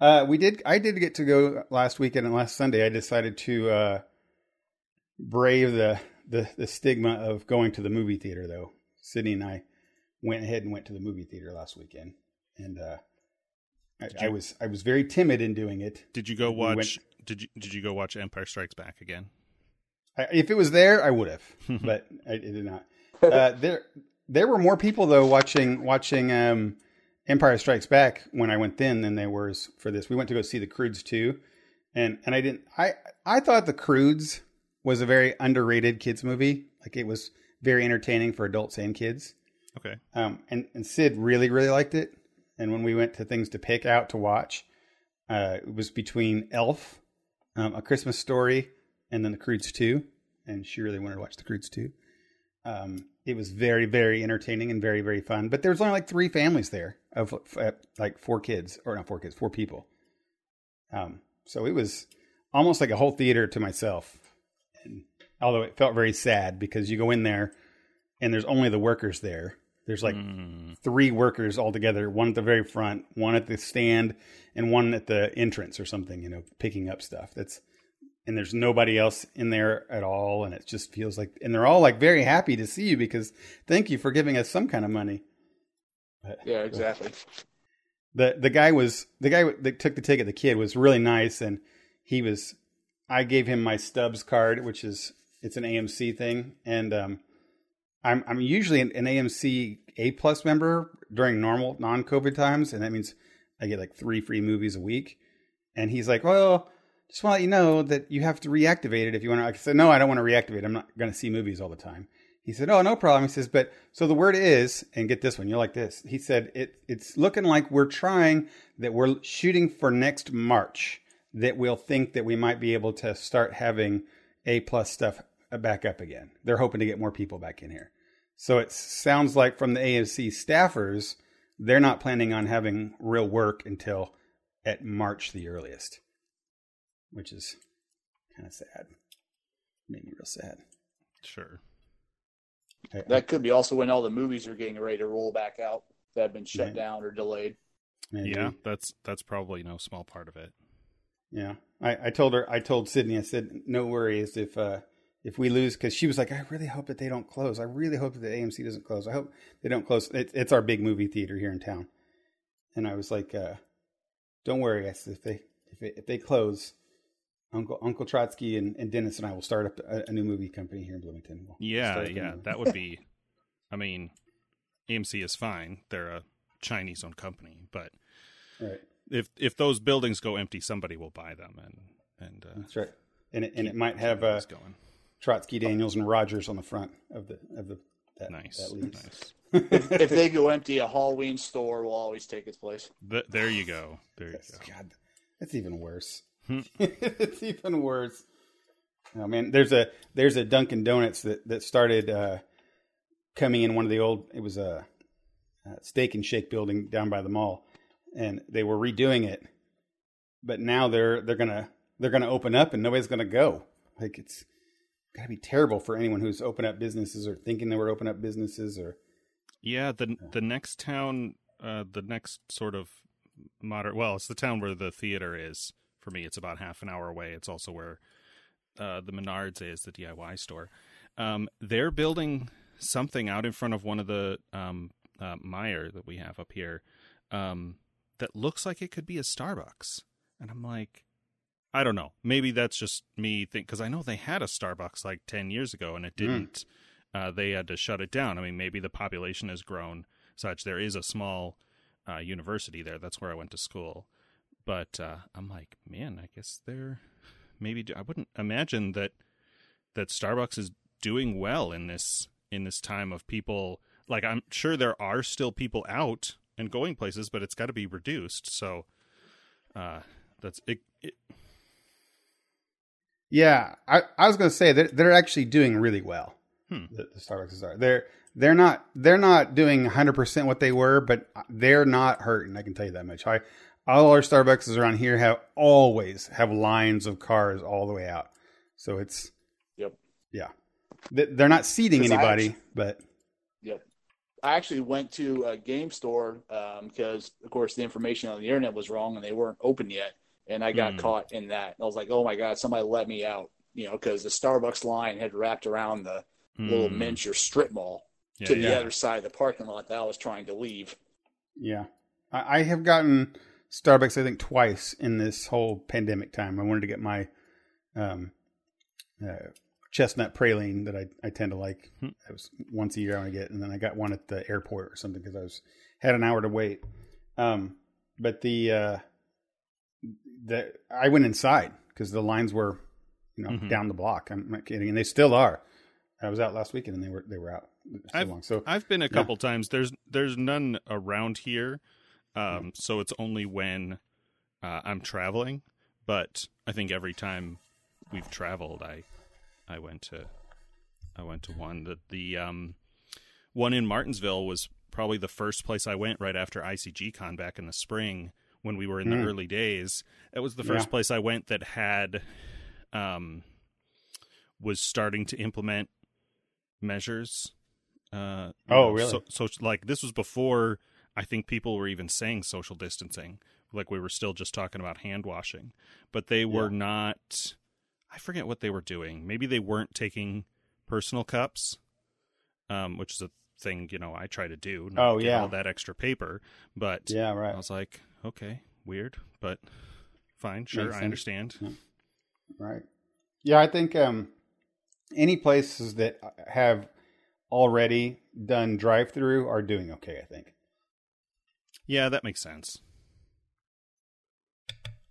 Uh, we did. I did get to go last weekend and last Sunday. I decided to uh, brave the, the the stigma of going to the movie theater, though. Sydney and I went ahead and went to the movie theater last weekend, and uh, I, Did I was I was very timid in doing it. Did you go We watch? went- Did you Did you go watch Empire Strikes Back again? I, if it was there, I would have, [LAUGHS] but I, it did not. Uh, there there were more people though watching watching um, Empire Strikes Back when I went then than there was for this. We went to go see the Croods too, and and I didn't. I I thought the Croods was a very underrated kids movie. Like it was very entertaining for adults and kids. Okay. Um, and, and Sid really, really liked it. And when we went to things to pick out to watch, uh, it was between Elf, um, A Christmas Story, and then The Croods 2. And she really wanted to watch The Croods 2. Um, it was very, very entertaining and very, very fun. But there was only like three families there of uh, like four kids, or not four kids, four people. Um, so it was almost like a whole theater to myself. And although it felt very sad because you go in there and there's only the workers there. There's like Mm, three workers all together, one at the very front, one at the stand, and one at the entrance or something, you know, picking up stuff. That's and there's nobody else in there at all, and it just feels like and they're all like very happy to see you because thank you for giving us some kind of money. But Yeah, exactly. the the guy was the guy that took the ticket. The kid was really nice, and he was. I gave him my Stubs card, which is it's an AMC thing, and um, I'm I'm usually an, an AMC A plus member during normal non COVID times, and that means I get like three free movies a week. And he's like, "Well, just want to let you know that you have to reactivate it if you want to." I said, "No, I don't want to reactivate. I'm not going to see movies all the time." He said, "Oh, no problem." He says, "But so the word is, and get this one, you're like this." He said, "It it's looking like we're trying that we're shooting for next March that we'll think that we might be able to start having A plus stuff uh, back up again. They're hoping to get more people back in here." So it sounds like from the AMC staffers, they're not planning on having real work until at March the earliest, which is kind of sad. Made me real sad. sure. I- That could be also when all the movies are getting ready to roll back out that have been shut Right. down or delayed. maybe. Yeah, that's that's probably no small part of it. Yeah, I, I told her, I told Sydney, I said, no worries if uh, if we lose, because she was like, I really hope that they don't close. I really hope that the AMC doesn't close. I hope they don't close. It, it's our big movie theater here in town, and I was like, uh, don't worry. I said, if they if, it, if they close, Uncle Uncle Trotsky and, and Dennis and I will start up a, a new movie company here in Bloomington. We'll Yeah, start up a yeah, that would be. I mean, AMC is fine; they're a Chinese-owned company, but right. if if those buildings go empty, somebody will buy them, and and uh, That's right. And it, and it might have uh, going. Trotsky, Daniels, and Rogers on the front of the of the that, Nice, that leaves. nice. if they go empty, a Halloween store will always take its place. Th- there you go. There you go. God, that's even worse. Hmm. [LAUGHS] it's even worse. Oh man, there's a there's a Dunkin' Donuts that that started uh, coming in one of the old. It was a, a steak and shake building down by the mall, and they were redoing it. But now they're they're gonna they're gonna open up, and nobody's gonna go. Like it's gotta be terrible for anyone who's opened up businesses or thinking they were open up businesses or Yeah, the the next town, uh, the next sort of modern. Well, it's the town where the theater is. For me, it's about half an hour away. It's also where uh, the Menards is, the DIY store. Um, they're building something out in front of one of the um, uh, Meijer that we have up here um, that looks like it could be a Starbucks, and I'm like. I don't know. Maybe that's just me think because I know they had a Starbucks like ten years ago and it didn't. Uh, they had to shut it down. I mean, maybe the population has grown such. There is a small uh, university there. That's where I went to school. But uh, I'm like, man, I guess they're maybe. I wouldn't imagine that that Starbucks is doing well in this in this time of people. Like, I'm sure there are still people out and going places, but it's got to be reduced. So, uh, that's it. it Yeah, I, I was going to say that they're actually doing really well. Hmm. The, the Starbucks are. They're they're not they're not doing 100 percent what they were, but they're not hurting. I can tell you that much. I all our Starbucks around here have always have lines of cars all the way out. So it's Yep. yeah, They- they're not seating anybody, actually- but Yep. I actually went to a game store because, of course, the information on the internet was wrong and they weren't open yet. And I got Hmm. caught in that. I was like, oh my God, somebody let me out, you know, because the Starbucks line had wrapped around the little Hmm. miniature strip mall Yeah, to the yeah. other side of the parking lot that I was trying to leave. yeah, I, I have gotten Starbucks I think twice in this whole pandemic time. I wanted to get my um, uh, chestnut praline that I, I tend to like. Hmm. It was once a year I want to get, and then I got one at the airport or something because I was had an hour to wait. Um, but the uh, the I went inside because the lines were you know Mhm. down the block. I'm not kidding, and they still are. I was out last weekend and they were they were out so I've- long. So I've been a couple times. There's there's none around here, um, so it's only when uh, I'm traveling. But I think every time we've traveled, I I went to I went to one. The the um, one in Martinsville was probably the first place I went right after ICGCon back in the spring when we were in the Mm. early days. It was the first Yeah. place I went that had um, was starting to implement measures. Uh, Oh, really? So, so, like, this was before I think people were even saying social distancing. Like, we were still just talking about hand washing, but they were Yeah. not. I forget what they were doing. Maybe they weren't taking personal cups, um, which is a thing you know I try to do. not Oh, yeah. all that extra paper. But yeah, right. I was like, okay, weird, but fine, sure, Makes I sense. understand. right. Yeah, I think um, any places that have already done drive through are doing okay. I think. Yeah, that makes sense.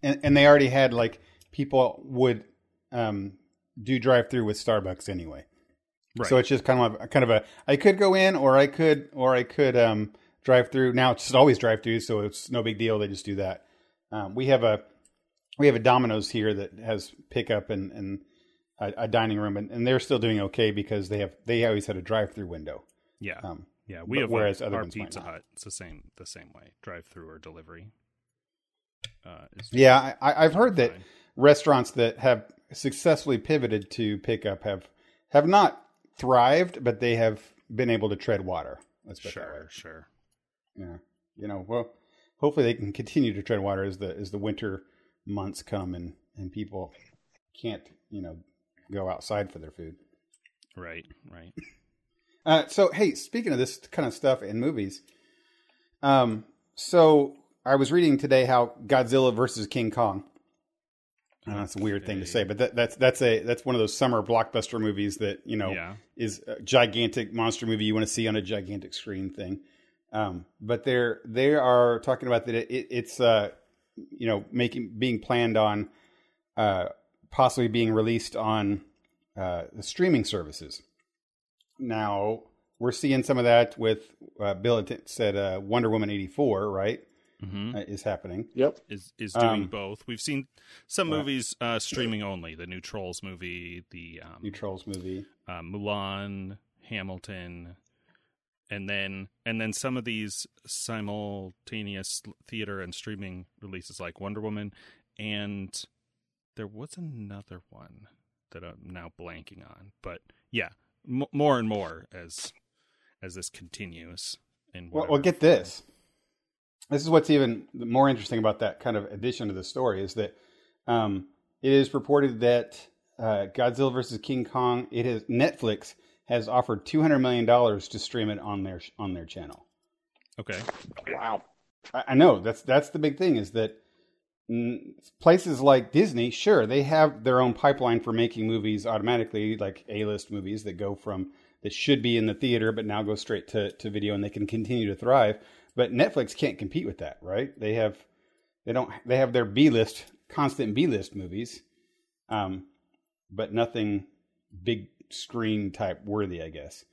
and, and they already had like people would um, do drive through with Starbucks anyway. Right. So it's just kind of a, kind of a I could go in or I could or I could um, drive through. Now it's just always drive through, so it's no big deal. They just do that. Um, we have a we have a Domino's here that has pickup and and a, a dining room, and, and they're still doing okay because they have they always had a drive through window. yeah, Um, yeah. We but have whereas other our Pizza. Hut. It's the same the same way, drive through or delivery. Uh, yeah, I, I've heard that restaurants that have successfully pivoted to pickup have have not thrived, but they have been able to tread water. Let's put. Sure, sure. Yeah, you know, well, hopefully they can continue to tread water as the as the winter months come and and people can't you know go outside for their food. Right, right. Uh, so hey, speaking of this kind of stuff in movies, um, so I was reading today how Godzilla versus King Kong Uh, that's a weird thing to say, but that, that's that's a that's one of those summer blockbuster movies that you know Yeah. is a gigantic monster movie you want to see on a gigantic screen thing. Um, but they're they are talking about that it, it's uh, you know making being planned on uh, possibly being released on uh, the streaming services. Now we're seeing some of that with uh, Bill had said uh, Wonder Woman eighty four right hmm uh, is happening. Yep. Is is doing Um, both. We've seen some movies uh, streaming only. The new Trolls movie, the um, New Trolls movie. uh, Mulan, Hamilton, and then and then some of these simultaneous theater and streaming releases like Wonder Woman, and there was another one that I'm now blanking on. But yeah, m- more and more as as this continues. And Well, well, whatever get this. This is what's even more interesting about that kind of addition to the story is that um, it is reported that uh, Godzilla versus King Kong. It has Netflix has offered two hundred million dollars to stream it on their on their channel. Okay. Wow. I, I know that's that's the big thing is that places like Disney, sure, they have their own pipeline for making movies automatically, like A list movies that go from that should be in the theater but now go straight to, to video and they can continue to thrive. But Netflix can't compete with that, right? They have they don't they have their B list constant B list movies, um, but nothing big screen type worthy, I guess.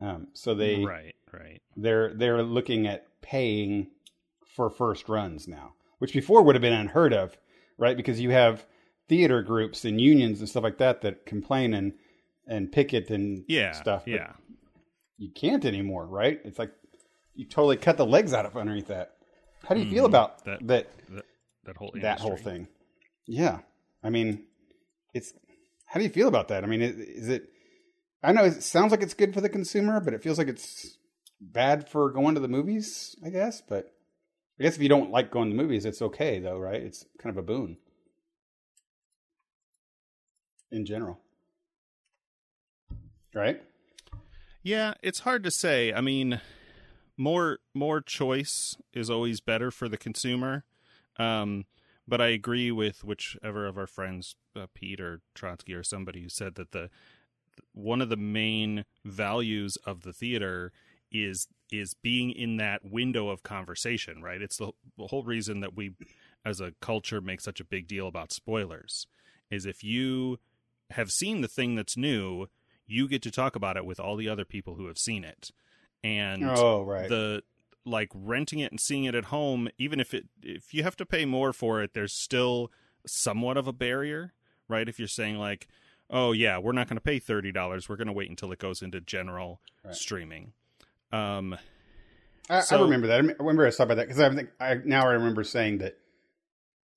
Um, so they right, right. they're they're looking at paying for first runs now, which before would have been unheard of, right? Because you have theater groups and unions and stuff like that that complain and and picket and Yeah, stuff. yeah. you can't anymore, right? It's like you totally cut the legs out of underneath that. How do you feel Mhm. about That- that That, that whole that whole thing? Yeah, I mean, it's how do you feel about that? I mean, is, is it? I know it sounds like it's good for the consumer, but it feels like it's bad for going to the movies. I guess, but I guess if you don't like going to movies, it's okay though, right? It's kind of a boon in general, right? Yeah, it's hard to say. I mean, more more choice is always better for the consumer. Um, but I agree with whichever of our friends, uh, Pete or Trotsky or somebody, who said that the one of the main values of the theater is is being in that window of conversation. Right? It's the, the whole reason that we, as a culture, make such a big deal about spoilers. Is if you have seen the thing that's new, you get to talk about it with all the other people who have seen it. And Oh, right. the like renting it and seeing it at home, even if it if you have to pay more for it, there's still somewhat of a barrier, right? If you're saying like, oh yeah, we're not going to pay thirty dollars, we're going to wait until it goes into general Right. streaming. Um, I, I remember that. I remember I saw about that because I think I now I remember saying that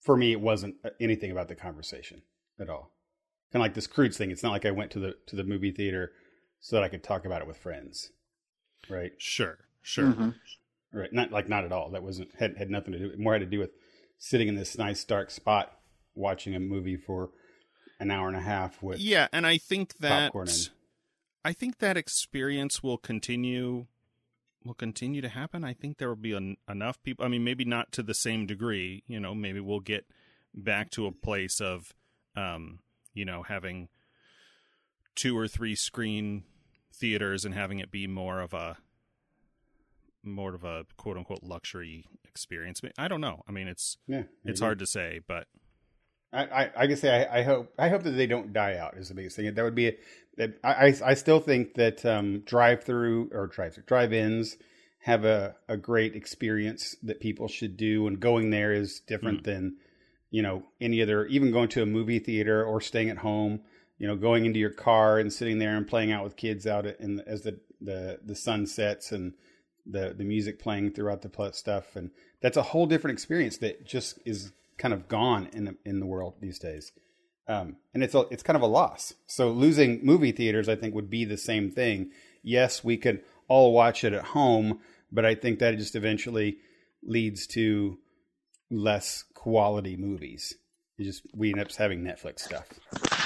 for me it wasn't anything about the conversation at all. Kind of like this croods thing. It's not like I went to the to the movie theater so that I could talk about it with friends, right? sure, sure. Mhm. Right. Not like not at all. That wasn't had had nothing to do. More had to do with sitting in this nice dark spot watching a movie for an hour and a half with Yeah, and I think that and- I think that experience will continue will continue to happen. I think there will be en- enough people. I mean, maybe not to the same degree. You know, maybe we'll get back to a place of, um, you know, having two or three screen theaters and having it be more of a more of a quote unquote luxury experience. I don't know. I mean, it's yeah. it's hard to say, but I, I, I can say I, I hope I hope that they don't die out is the biggest thing. That would be a, that I, I I still think that um, drive through or drive drive ins have a, a great experience that people should do, and going there is different than you know any other even going to a movie theater or staying at home. You know, going into your car and sitting there and playing out with kids out in as the the the sun sets and the the music playing throughout the stuff, and that's a whole different experience that just is kind of gone in the in the world these days. Um, and it's a, it's kind of a loss. So losing movie theaters, I think, would be the same thing. Yes, we could all watch it at home, but I think that just eventually leads to less quality movies. It just we end up having Netflix stuff.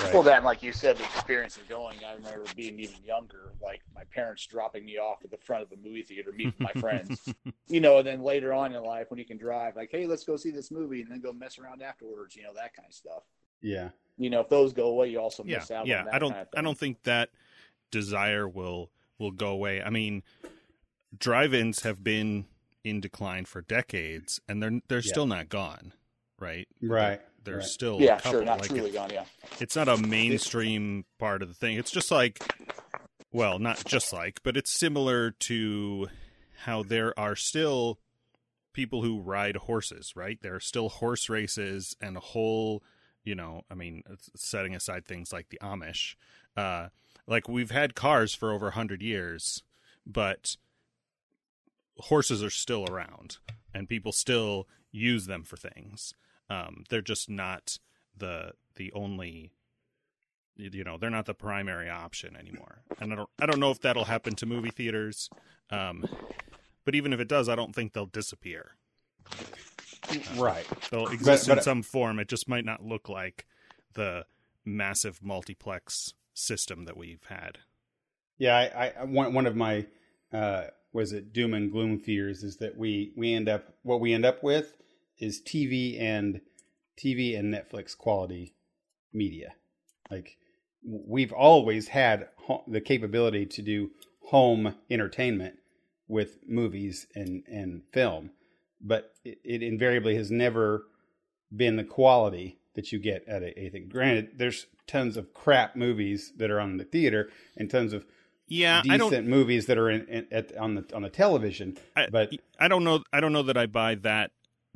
Right? Well, then, like you said, the experience of going, I remember being even younger, like my parents dropping me off at the front of the movie theater, meet with my friends. [LAUGHS] You know, and then later on in life, when you can drive, like, hey, let's go see this movie, and then go mess around afterwards, you know, that kind of stuff. Yeah. You know, if those go away, you also Yeah, miss out. yeah. on that I don't. kind of I don't think that desire will will go away. I mean, drive-ins have been in decline for decades, and they're they're Yeah. still not gone, right? Right. There's right. still Yeah, a couple. sure, not like truly it- gone. Yeah, it's not a mainstream part of the thing. It's just like, well, not just like, but it's similar to how there are still people who ride horses, right? There are still horse races and a whole, you know, I mean, setting aside things like the Amish, uh, like we've had cars for over a hundred years, but horses are still around and people still use them for things. Um, they're just not the the only you know they're not the primary option anymore. And i don't i don't know if that'll happen to movie theaters um but even if it does i don't think they'll disappear. Right. they'll exist but- in some form. It just might not look like the massive multiplex system that we've had. Yeah, I, I one one of my uh, was it doom and gloom fears is that we we end up what we end up with is TV and TV and Netflix quality media. Like we've always had ho- the capability to do home entertainment with movies and and film, but it, it invariably has never been the quality that you get at a, anything. Granted, there's tons of crap movies that are on the theater and tons of yeah i decent movies that are in, in at on the on the television. I, but I don't know. I don't know that I buy that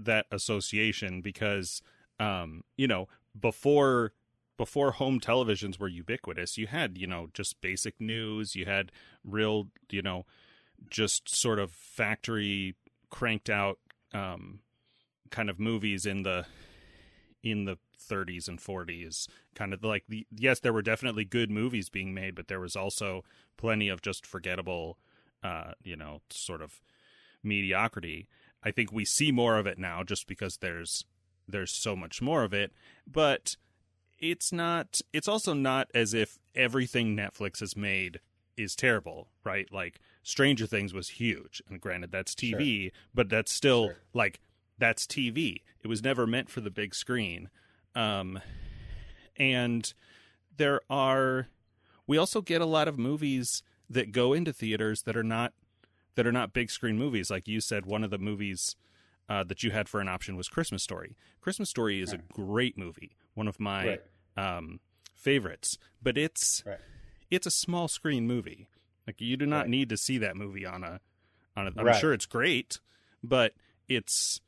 that association because, um, you know, before before home televisions were ubiquitous, you had you know just basic news. You had real you know just sort of factory cranked out um, kind of movies in the in the 30s and 40s kind of like the yes there were definitely good movies being made but there was also plenty of just forgettable uh you know sort of mediocrity i think we see more of it now just because there's there's so much more of it but it's not it's also not as if everything netflix has made is terrible right? Like stranger things was huge and granted that's tv but that's still Sure. like that's tv it was never meant for the big screen. Um and there are we also get a lot of movies that go into theaters that are not that are not big screen movies like you said one of the movies uh, that you had for an option was christmas story christmas story is a great movie one of my Right. um, favorites but it's Right. it's a small screen movie like you do not Right. need to see that movie on a on a i'm sure it's great but it's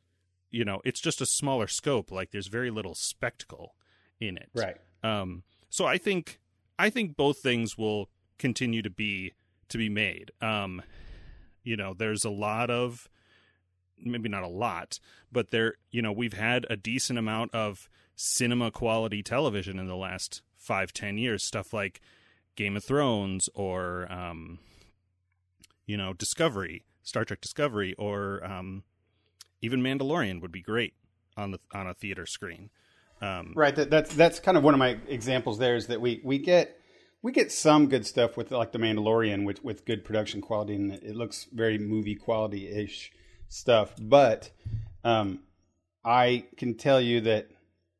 you know it's just a smaller scope like there's very little spectacle in it right. um, so I think I think both things will continue to be to be made. Um, you know, there's a lot of maybe not a lot, but there you know we've had a decent amount of cinema quality television in the last five ten years. Stuff like Game of Thrones or um, you know Discovery, Star Trek Discovery, or um, even Mandalorian would be great on the on a theater screen. Um, Right. That, that's that's kind of one of my examples. There is that we we get we get some good stuff with like the Mandalorian with with good production quality and it looks very movie quality ish stuff. But um, I can tell you that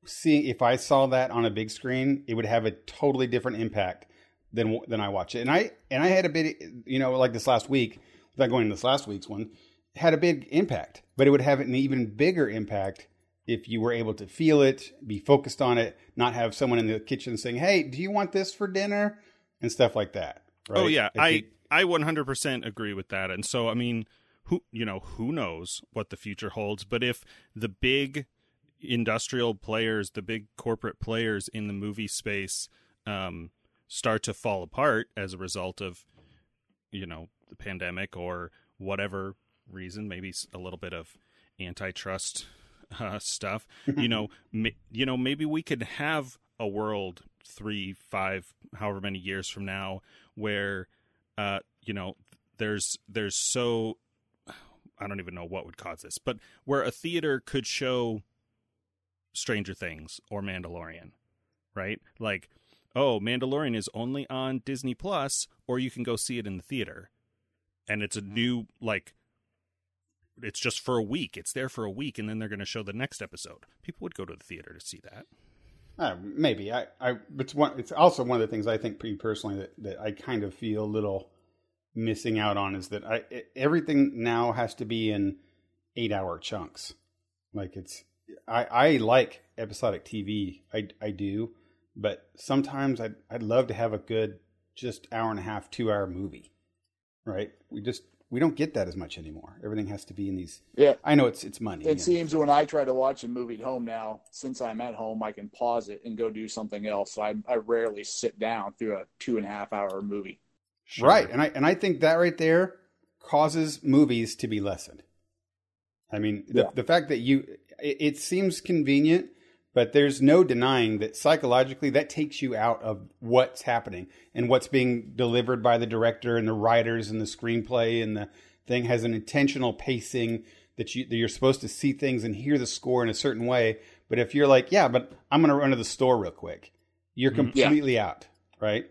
seeing if I saw that on a big screen, it would have a totally different impact than than I watch it. And I and I had a bit, you know, like this last week, without going to this last week's one, had a big impact. But it would have an even bigger impact if you were able to feel it, be focused on it, not have someone in the kitchen saying, "Hey, do you want this for dinner?" and stuff like that. Right? Oh yeah, If I you- I 100% agree with that. And so I mean, who you know, who knows what the future holds, but if the big industrial players, the big corporate players in the movie space um start to fall apart as a result of you know, the pandemic or whatever reason, maybe a little bit of antitrust [LAUGHS] uh, stuff. [LAUGHS] you know, ma- you know, maybe we could have a world three, five, however many years from now, where, uh, you know, there's there's so [SIGHS] I don't even know what would cause this, but where a theater could show Stranger Things or Mandalorian, right? Like, oh, Mandalorian is only on Disney Plus, or you can go see it in the theater, and it's a new like it's just for a week. It's there for a week, and then they're going to show the next episode. People would go to the theater to see that. Uh, maybe I, I. It's one. It's also one of the things I think, pretty personally, that that I kind of feel a little missing out on is that I everything now has to be in eight hour chunks. Like it's I I like episodic TV. I I do, but sometimes I'd I'd love to have a good just hour and a half, two hour movie. Right? We just we don't get that as much anymore. Everything has to be in these. Yeah, I know it's it's money. It seems when I try to watch a movie at home now, since I'm at home, I can pause it and go do something else. So I I rarely sit down through a two and a half hour movie. Sure. Right, and I and I think that right there causes movies to be lessened. I mean, the yeah. the fact that you it, it, seems convenient, but there's no denying that psychologically that takes you out of what's happening and what's being delivered by the director and the writers and the screenplay and the thing has an intentional pacing that you that you're supposed to see things and hear the score in a certain way. But if you're like, yeah, but I'm going to run to the store real quick, you're mm-hmm. completely yeah. out, right?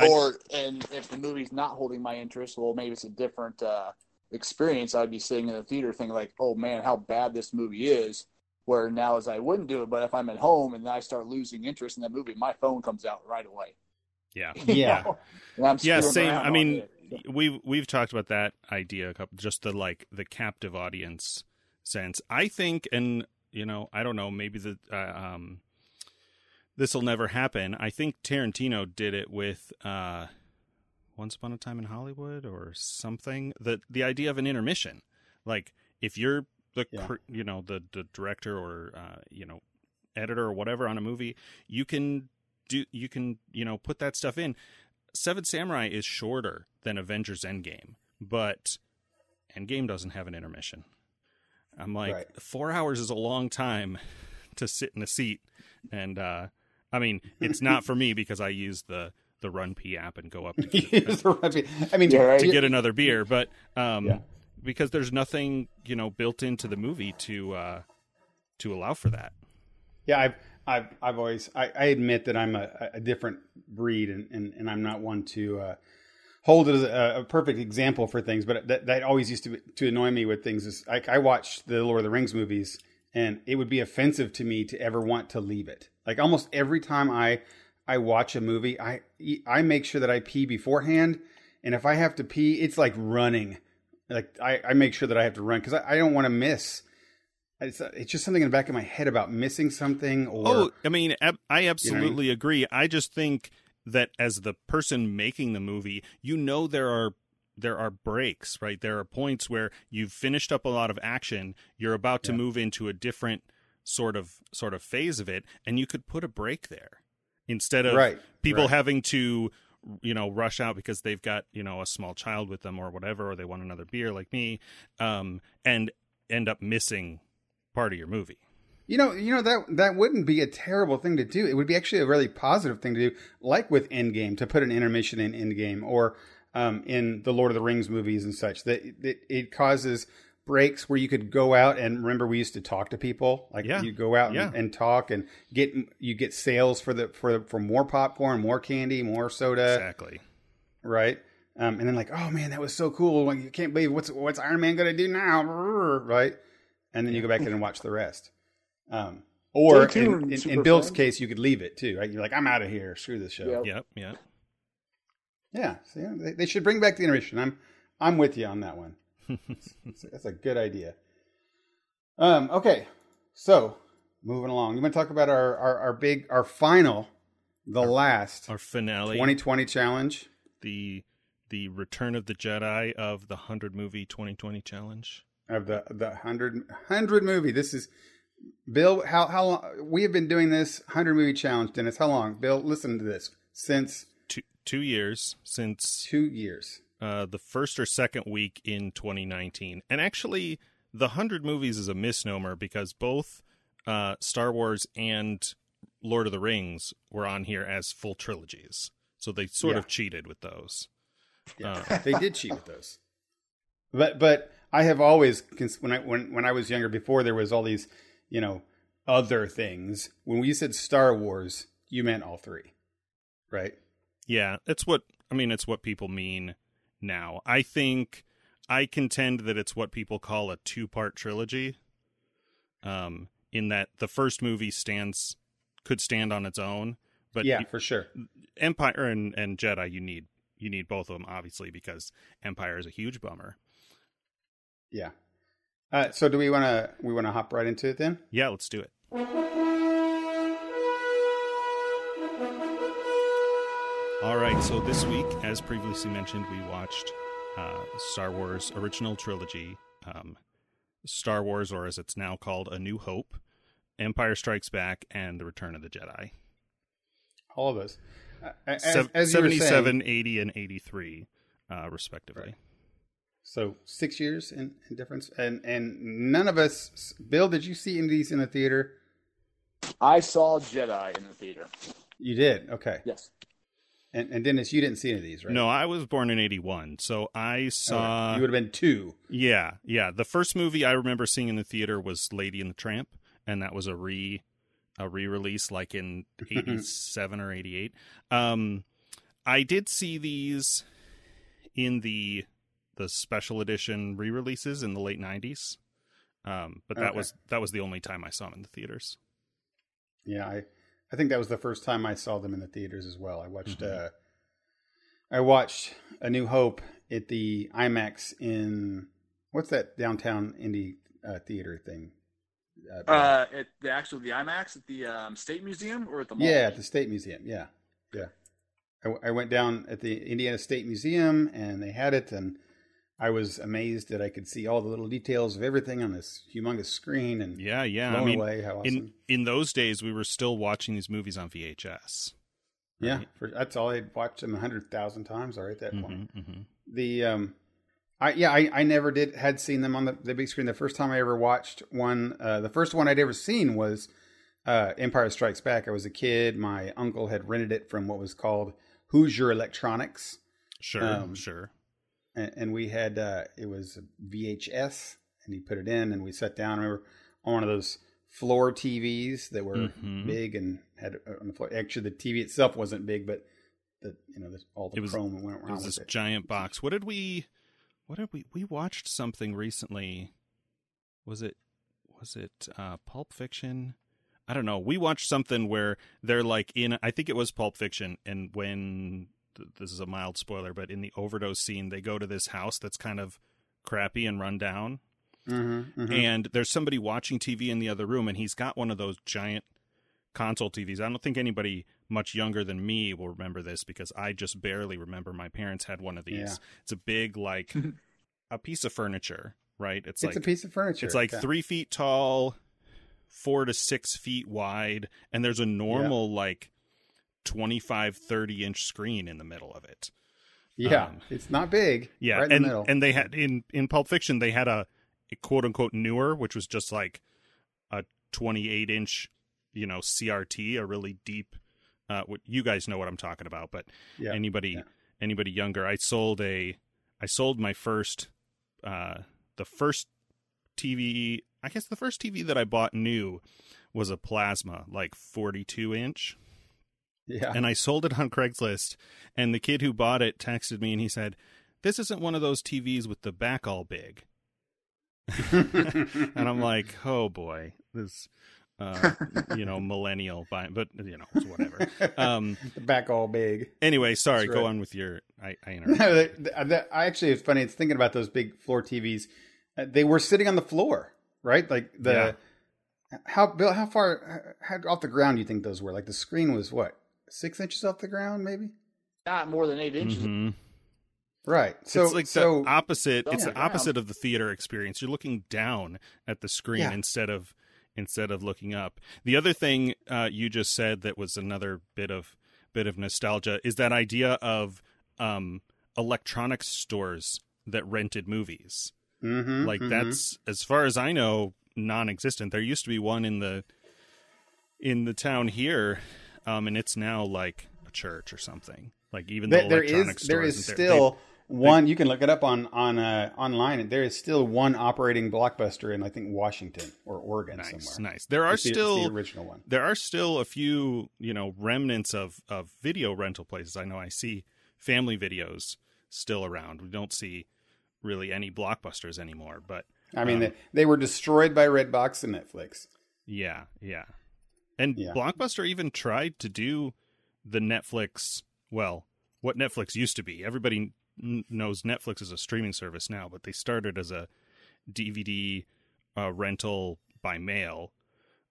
Or and if the movie's not holding my interest, well, maybe it's a different uh, experience. I'd be sitting in the theater thinking like, "Oh man, how bad this movie is." Where now as I wouldn't do it, but if I'm at home and I start losing interest in that movie, my phone comes out right away. Yeah, [LAUGHS] yeah, yeah. Same. I mean, we've we've talked about that idea a couple, just the like the captive audience sense. I think, and you know, I don't know, maybe the uh, um this will never happen. I think Tarantino did it with uh, Once Upon a Time in Hollywood or something. The the idea of an intermission, like if you're the yeah. you know the the director or uh, you know editor or whatever on a movie, you can do you can you know put that stuff in. Seven Samurai is shorter than Avengers Endgame, but Endgame doesn't have an intermission. I'm like, right. four hours is a long time [LAUGHS] to sit in a seat and uh, I mean, it's [LAUGHS] not for me because I use the the RunPee app and go up to [LAUGHS] get, I mean, yeah, right. to get another beer, but um, yeah. Because there's nothing you know built into the movie to uh, to allow for that. Yeah, I've I've I've always I, I admit that I'm a, a different breed and, and, and I'm not one to uh, hold it as a, a, perfect example for things, but that that always used to to annoy me with things. Is like I watched the Lord of the Rings movies and it would be offensive to me to ever want to leave it. Like almost every time I I watch a movie, I I make sure that I pee beforehand, and if I have to pee, it's like running. Like I, I make sure that I have to run because I, I don't want to miss. It's, it's just something in the back of my head about missing something. Or oh, I mean, I absolutely you know I mean? agree. I just think that as the person making the movie, you know there are there are breaks, right? There are points where you've finished up a lot of action, you're about to yeah. move into a different sort of sort of phase of it, and you could put a break there instead of right. people right. having to you know rush out because they've got you know a small child with them or whatever or they want another beer like me um and end up missing part of your movie you know, you know that that wouldn't be a terrible thing to do. It would be actually a really positive thing to do, like with Endgame, to put an intermission in Endgame, or um, in the Lord of the Rings movies and such that it, it, causes breaks where you could go out and remember we used to talk to people like yeah. you go out yeah. and, and, talk and get you get sales for the for for more popcorn more candy more soda exactly right um, and then like oh man that was so cool like you can't believe what's what's iron man gonna do now right and then you go back in and watch the rest um, or in, in, in, Bill's case, you could leave it too, right? You're like, I'm out of here. Screw this show. Yep. Yep. yep. Yeah, so yeah, they, they, should bring back the intermission. I'm I'm with you on that one. That's a good idea. Um, okay, so moving along, you want to talk about our, our, our big our final, the our, last our finale 2020 challenge, the the Return of the Jedi of the hundred movie 2020 challenge of the the hundred hundred movie. This is Bill. How how long we have been doing this hundred movie challenge, Dennis? How long, Bill? Listen to this since two two years since two years. Uh, the first or second week in 2019, and actually, the hundred movies is a misnomer because both uh, Star Wars and Lord of the Rings were on here as full trilogies, so they sort yeah. of cheated with those. Yeah, uh, [LAUGHS] they did cheat with those. But but I have always when I when when I was younger, before there was all these, you know, other things. When we said Star Wars, you meant all three, right? Yeah, it's what I mean. It's what people mean now. I think I contend that it's what people call a two-part trilogy. Um, in that the first movie stands could stand on its own. But yeah, for sure. Empire and, and Jedi, you need you need both of them obviously because Empire is a huge bummer. Yeah. Uh, so do we want to we want to hop right into it then? Yeah, let's do it. All right, so this week, as previously mentioned, we watched uh, Star Wars original trilogy, um, Star Wars, or as it's now called, A New Hope, Empire Strikes Back, and The Return of the Jedi. All of those. Uh, as, Sev- as you were 77, saying, 80, and 83, uh, respectively. Right. so six years in, in difference, and and none of us. Bill, did you see any of these in the theater? I saw Jedi in the theater. You did. Okay. Yes. And, and Dennis, you didn't see any of these, right? No, I was born in 81, so I Oh, saw. you would have been two. Yeah, yeah. The first movie I remember seeing in the theater was Lady and the Tramp, and that was a re a re release like in [LAUGHS] eighty seven or eighty eight. Um, I did see these in the the special edition re releases in the late nineties. Um, but that Okay. was that was the only time I saw them in the theaters. Yeah, I, I think that was the first time I saw them in the theaters as well. I watched, Mhm. uh, I watched A New Hope at the IMAX in what's that downtown indie uh, theater thing? Uh, Uh, at the actual the IMAX at the um, State Museum or at the mall? yeah, at the State Museum. Yeah, yeah. I, I went down at the Indiana State Museum and they had it, and I was amazed that I could see all the little details of everything on this humongous screen and Yeah, yeah. I mean, away. How awesome! in in those days, we were still watching these movies on VHS. yeah, for, that's all I'd watched them a hundred thousand times already at that point. Mhm, mhm. the um I yeah, I, I never did had seen them on the, the big screen. The first time I ever watched one uh the first one I'd ever seen was uh Empire Strikes Back. I was a kid. My uncle had rented it from what was called Hoosier Electronics. Sure, Um, sure. And, and we had uh it was VHS and he put it in and we sat down. I remember on one of those floor TVs that were Mhm. big and had uh, on the floor. Actually the TV itself wasn't big, but the you know, the, all the It was- chrome went around. It was this it. giant box. What did we? What did we? We watched something recently. Was it? Was it uh, Pulp Fiction? I don't know. We watched something where they're like in. I think it was Pulp Fiction, and when this is a mild spoiler, but in the overdose scene, they go to this house that's kind of crappy and run down, Mhm, mhm. and there's somebody watching TV in the other room, and he's got one of those giant console TVs. I don't think anybody much younger than me will remember this because I just barely remember my parents had one of these. Yeah. It's a big like a piece of furniture, right? It's, It's, like a piece of furniture. it's like Yeah. three feet tall, four to six feet wide, and there's a normal like 25, 30 inch screen in the middle of it. Yeah, um, it's not big. Yeah, right in and the middle. and they had in in Pulp Fiction they had a, a quote unquote newer, which was just like a 28 inch, you know, CRT, a really deep. Uh, what you guys know what I'm talking about, but yeah, anybody yeah. anybody younger, I sold a I sold my first uh the first TV. I guess the first TV that I bought new was a plasma, like 42 inch yeah. and I sold it on Craigslist. And the kid who bought it texted me and he said, "This isn't one of those TVs with the back all big." [LAUGHS] and I'm like, "Oh boy, this, uh, [LAUGHS] you know, millennial buying." But you know, it's whatever. Um. [LAUGHS] the back all big. Anyway, sorry. That's Go on with your. I. I No, interrupted. that- that- I actually, it's funny. It's thinking about those big floor TVs. Uh, they were sitting on the floor, right? Like the how Bill, how far how, off the ground do you think those were? Like the screen was what six inches off the ground, maybe? Not more than eight inches. Mhm. Right. So it's like so the opposite. It's my the opposite of the theater experience. You're looking down at the screen Yeah. instead of instead of looking up. The other thing uh, you just said that was another bit of bit of nostalgia is that idea of um, electronics stores that rented movies. mhm, Like mhm. that's as far as I know non-existent. There used to be one in the in the town here, um, and it's now like a church or something. Like even though there is there is still one. you can look it up on on uh, online. There is still one operating blockbuster in I think Washington or Oregon nice, somewhere. nice. There are It's the- still the original one. there are still a few you know remnants of of video rental places i know i see family videos still around we don't see really any blockbusters anymore but I mean, Um, they, they were destroyed by Redbox and Netflix. yeah yeah And Yeah. Blockbuster even tried to do the Netflix, well, what Netflix used to be. Everybody n- knows Netflix is a streaming service now, but they started as a DVD uh, rental by mail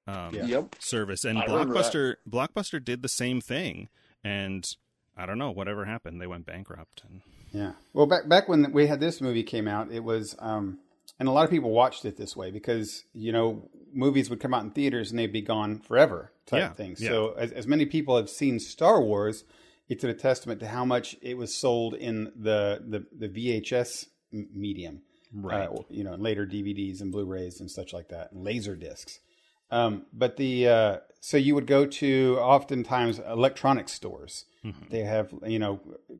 um, Yeah. Yep. service, and I Blockbuster Blockbuster did the same thing. And I don't know whatever happened; they went bankrupt. And Yeah. Well, back back when we had this movie came out, it was, um, and a lot of people watched it this way because you know movies would come out in theaters and they'd be gone forever type Yeah, thing. yeah. So as as many people have seen Star Wars, it's a testament to how much it was sold in the the, the VHS medium, right, uh, you know, later DVDs and Blu-rays and such like that, and laser discs. Um, but the uh, so you would go to oftentimes electronics stores. Mhm. They have you know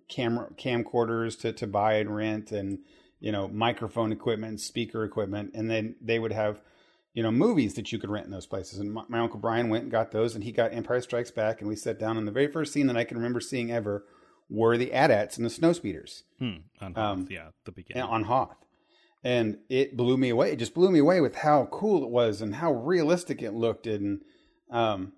camera camcorders to to buy and rent, and you know microphone equipment, speaker equipment, and then they would have you know movies that you could rent in those places. And my, my uncle Brian went and got those, and he got Empire Strikes Back, and we sat down. And the very first scene that I can remember seeing ever were the AT-ATs and the snowspeeders. Hmm, on um, Hoth, yeah, the beginning. on Hoth. And it blew me away. It just blew me away with how cool it was and how realistic it looked and um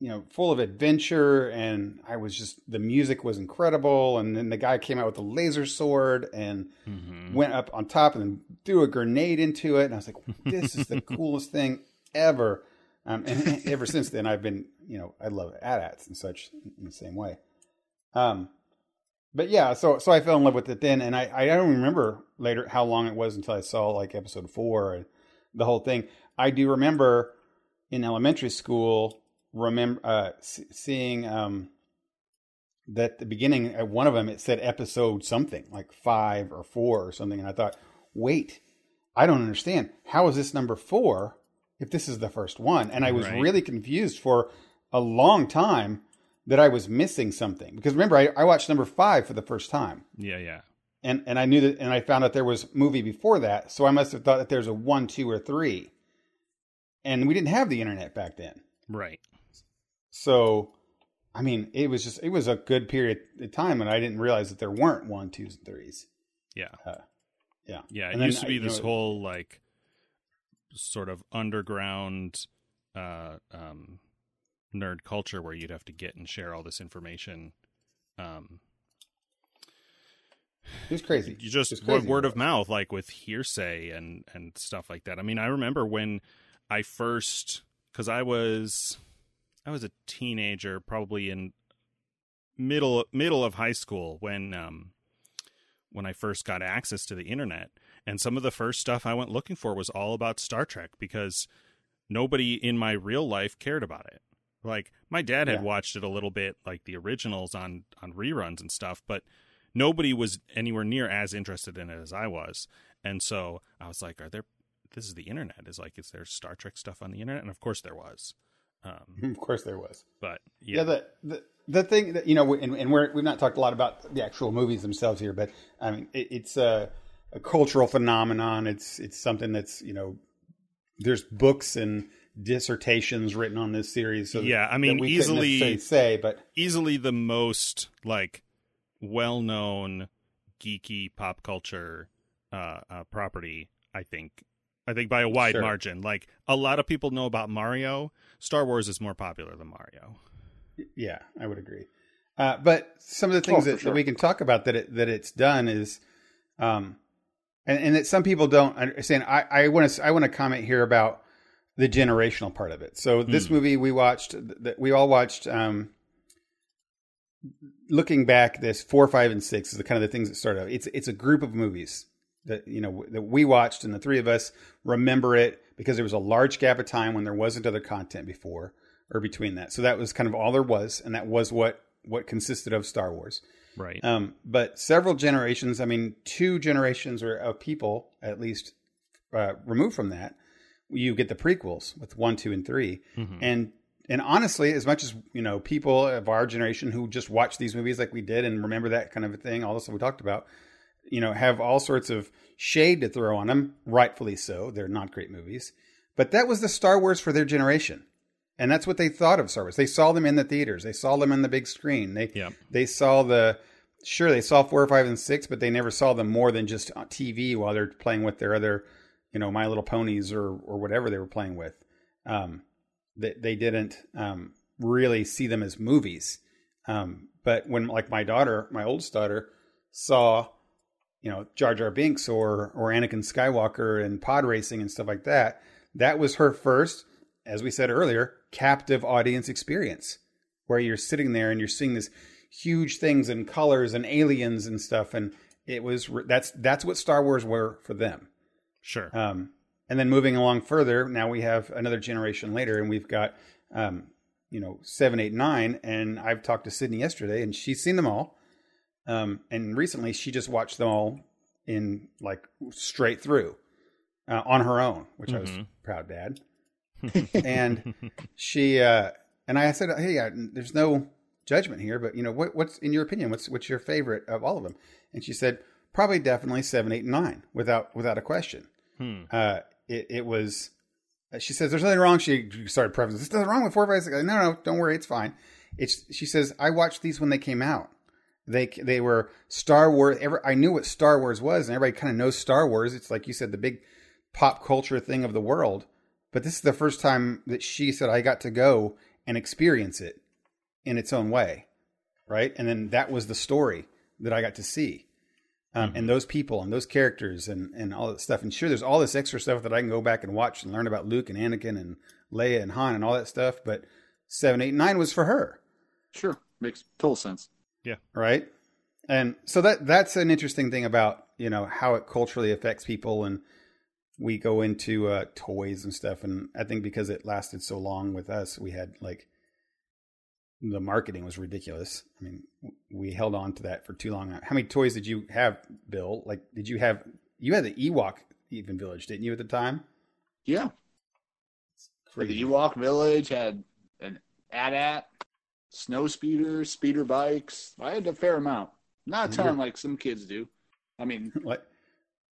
you know, full of adventure and I was just the music was incredible and then the guy came out with a laser sword and Mhm. went up on top and then threw a grenade into it and I was like, this is the [LAUGHS] coolest thing ever. Um, and ever since then I've been, you know, I love AT-ATs and such in the same way. Um but yeah, so so I fell in love with it then, and I I don't remember later how long it was until I saw like episode four and the whole thing. I do remember in elementary school remember uh, seeing um that the beginning at one of them it said episode something like five or four or something, and I thought, wait, I don't understand how is this number four if this is the first one, and I was Right. really confused for a long time that I was missing something because remember I, I watched number five for the first time yeah, yeah. and and I knew that and I found out there was movie before that so I must have thought that there's a one two or three and we didn't have the internet back then Right. So I mean it was just it was a good period of time and I didn't realize that there weren't one twos and threes Yeah. uh, yeah Yeah, it And used to be you this know- whole like sort of underground uh um nerd culture where you'd have to get and share all this information. Um it was crazy you just was word, word of mouth like with hearsay and and stuff like that. I mean, I remember when I first cuz I was I was a teenager probably in middle middle of high school when um when I first got access to the internet and some of the first stuff I went looking for was all about Star Trek because nobody in my real life cared about it. Like my dad had Yeah. watched it a little bit like the originals on on reruns and stuff, but nobody was anywhere near as interested in it as I was. And so I was like, are there this is the internet. Is like is there Star Trek stuff on the internet? And of course there was. Um [LAUGHS] of course there was but yeah, yeah. the, the the thing that you know and, and we're, we've not talked a lot about the actual movies themselves here but i mean it, it's a, a cultural phenomenon it's it's something that's you know there's books and dissertations written on this series so Yeah, I mean, we easily- say but easily the most like well-known geeky pop culture uh, uh property i think i think by a wide Sure. margin like a lot of people know about mario star wars is more popular than mario yeah i would agree uh, but some of the things Oh, that, sure. that we can talk about that it, that it's done is um and, and that some people don't understand i i want to i want to comment here about the generational part of it. So this Hmm. movie we watched that we all watched um looking back this 4 5 and 6 is the kind of the things that started out. It's it's a group of movies that you know that we watched and the three of us remember it because there was a large gap of time when there wasn't other content before or between that. So that was kind of all there was and that was what what consisted of Star Wars. right Um, but several generations, I mean, two generations or of people at least uh, removed from that, you get the prequels with one, two, and 3 Mhm. and and honestly, as much as you know, people of our generation who just watch these movies like we did and remember that kind of a thing, all the stuff we talked about, you know, have all sorts of shade to throw on them, rightfully so. They're not great movies, but that was the Star Wars for their generation. And that's what they thought of Star Wars. They saw them in the theaters. They saw them on the big screen. They they saw the sure they saw four, five, and six, but they never saw them more than just on TV while they're playing with their other, you know, My Little Ponies or or whatever they were playing with. Um, that they didn't um, really see them as movies. Um, but when like my daughter, my oldest daughter, saw you know Jar Jar Binks or or Anakin Skywalker and pod racing and stuff like that, that was her first, as we said earlier, captive audience experience, where you're sitting there and you're seeing this huge things and colors and aliens and stuff, and it was that's that's what Star Wars were for them. Sure. Um, and then moving along further, now we have another generation later, and we've got, um, you know, seven, eight, nine. And I've talked to Sydney yesterday, and she's seen them all. Um, and recently, she just watched them all in like straight through uh, on her own, which I was Mm-hmm. proud dad. [LAUGHS] and she uh, and I said, "Hey, uh, there's no judgment here, but you know, what, what's in your opinion? What's what's your favorite of all of them?" And she said, "Probably, definitely seven, eight, and nine, without without a question." Hmm. uh, it, it was. She says, "There's nothing wrong." She started prefacing, "There's nothing wrong with four, five, six. No, no, don't worry, it's fine. It's. She says, "I watched these when they came out. They they were Star Wars. Ever I knew what Star Wars was, and everybody kind of knows Star Wars. It's like you said, the big pop culture thing of the world. But this is the first time that she said I got to go and experience it in its own way, right? And then that was the story that I got to see um, and those people and those characters and, and all that stuff. And sure, there's all this extra stuff that I can go back and watch and learn about Luke and Anakin and Leia and Han and all that stuff. But seven, eight, nine was for her, Sure, makes total sense. Right? And so that that's an interesting thing about you know how it culturally affects people. And we go into uh, toys and stuff. And I think because it lasted so long with us, we had like the marketing was ridiculous. I mean, we held on to that for too long. How many toys did you have, Bill? Like, did you have? You had the Ewok even village, didn't you, at the time? Yeah, the Ewok Village had an AT-AT, snow speeders, speeder bikes. I had a fair amount, not a ton like some kids do. I mean, [LAUGHS] What?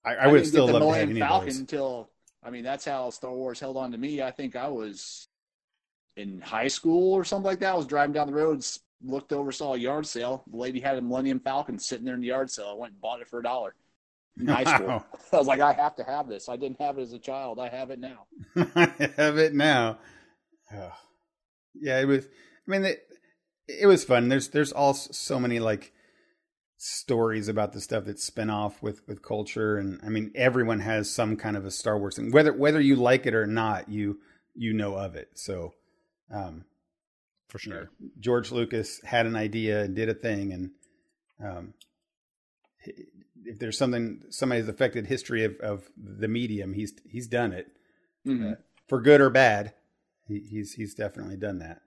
I, I would still love to have Millennium any Falcon those. until I mean that's how Star Wars held on to me. I think I was in high school or something like that. I was driving down the road, looked over, saw a yard sale. The lady had a Millennium Falcon sitting there in the yard sale. I went and bought it for a dollar in high school. Wow. [LAUGHS] I was like, I have to have this. I didn't have it as a child. I have it now. [LAUGHS] I have it now. Ugh. Yeah, it was. I mean, it, it was fun. There's there's all so many like stories about the stuff that's spin off with with culture, and I mean, everyone has some kind of a Star Wars thing. Whether whether you like it or not, you you know of it. So, um, For you know, sure. George Lucas had an idea and did a thing, and um, if there's something somebody's affected history of, of the medium, he's he's done it Mhm. uh, for good or bad. He, he's he's definitely done that.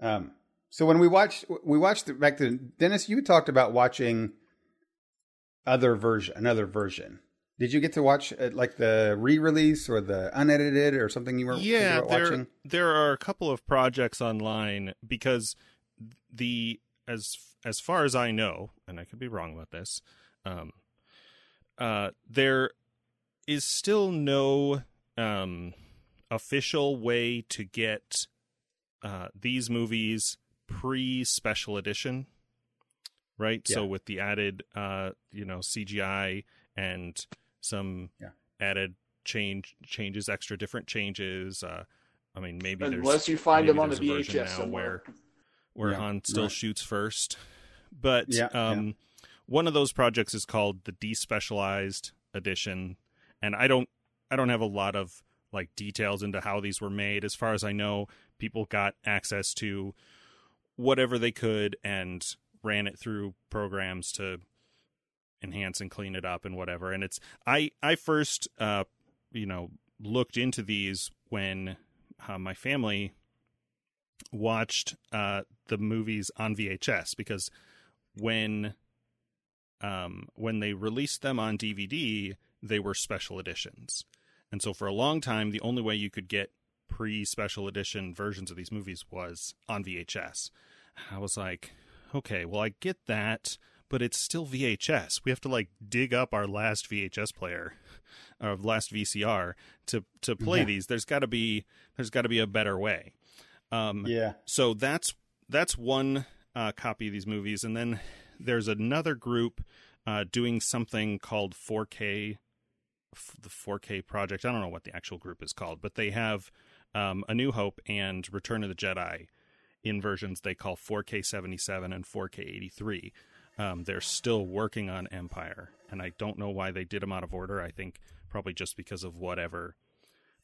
Um, so when we watched we watched it back to Dennis, you talked about watching other version, another version. Did you get to watch uh, like the re-release or the unedited or something you were yeah there watching? there are a couple of projects online because the as as far as I know, and I could be wrong about this, um, uh, there is still no um, official way to get uh, these movies pre special edition, right? So with the added, uh, you know, CGI and some Yeah. added change changes, extra different changes. Uh, I mean, maybe there's Unless you find them on the there's VHS somewhere. where where Yeah, Han still right. shoots first. But Yeah, yeah. um, one of those projects is called the Despecialized Edition, and I don't I don't have a lot of like details into how these were made. As far as I know, people got access to whatever they could and ran it through programs to enhance and clean it up and whatever. And it's I I first uh you know looked into these when uh, my family watched uh the movies on VHS because when um when they released them on DVD they were special editions. And so for a long time the only way you could get pre special edition versions of these movies was on VHS. I was like, okay, well I get that, but it's still VHS. We have to like dig up our last VHS player or last VCR to to play Yeah. these. There's got to be there's got to be a better way. Um Yeah, so that's that's one uh, copy of these movies, and then there's another group uh, doing something called 4K, f- the 4K project. I don't know what the actual group is called, but they have um, A New Hope and Return of the Jedi in versions they call 4K 77 and 4K 83. Um, they're still working on Empire, and I don't know why they did them out of order. I think probably just because of whatever.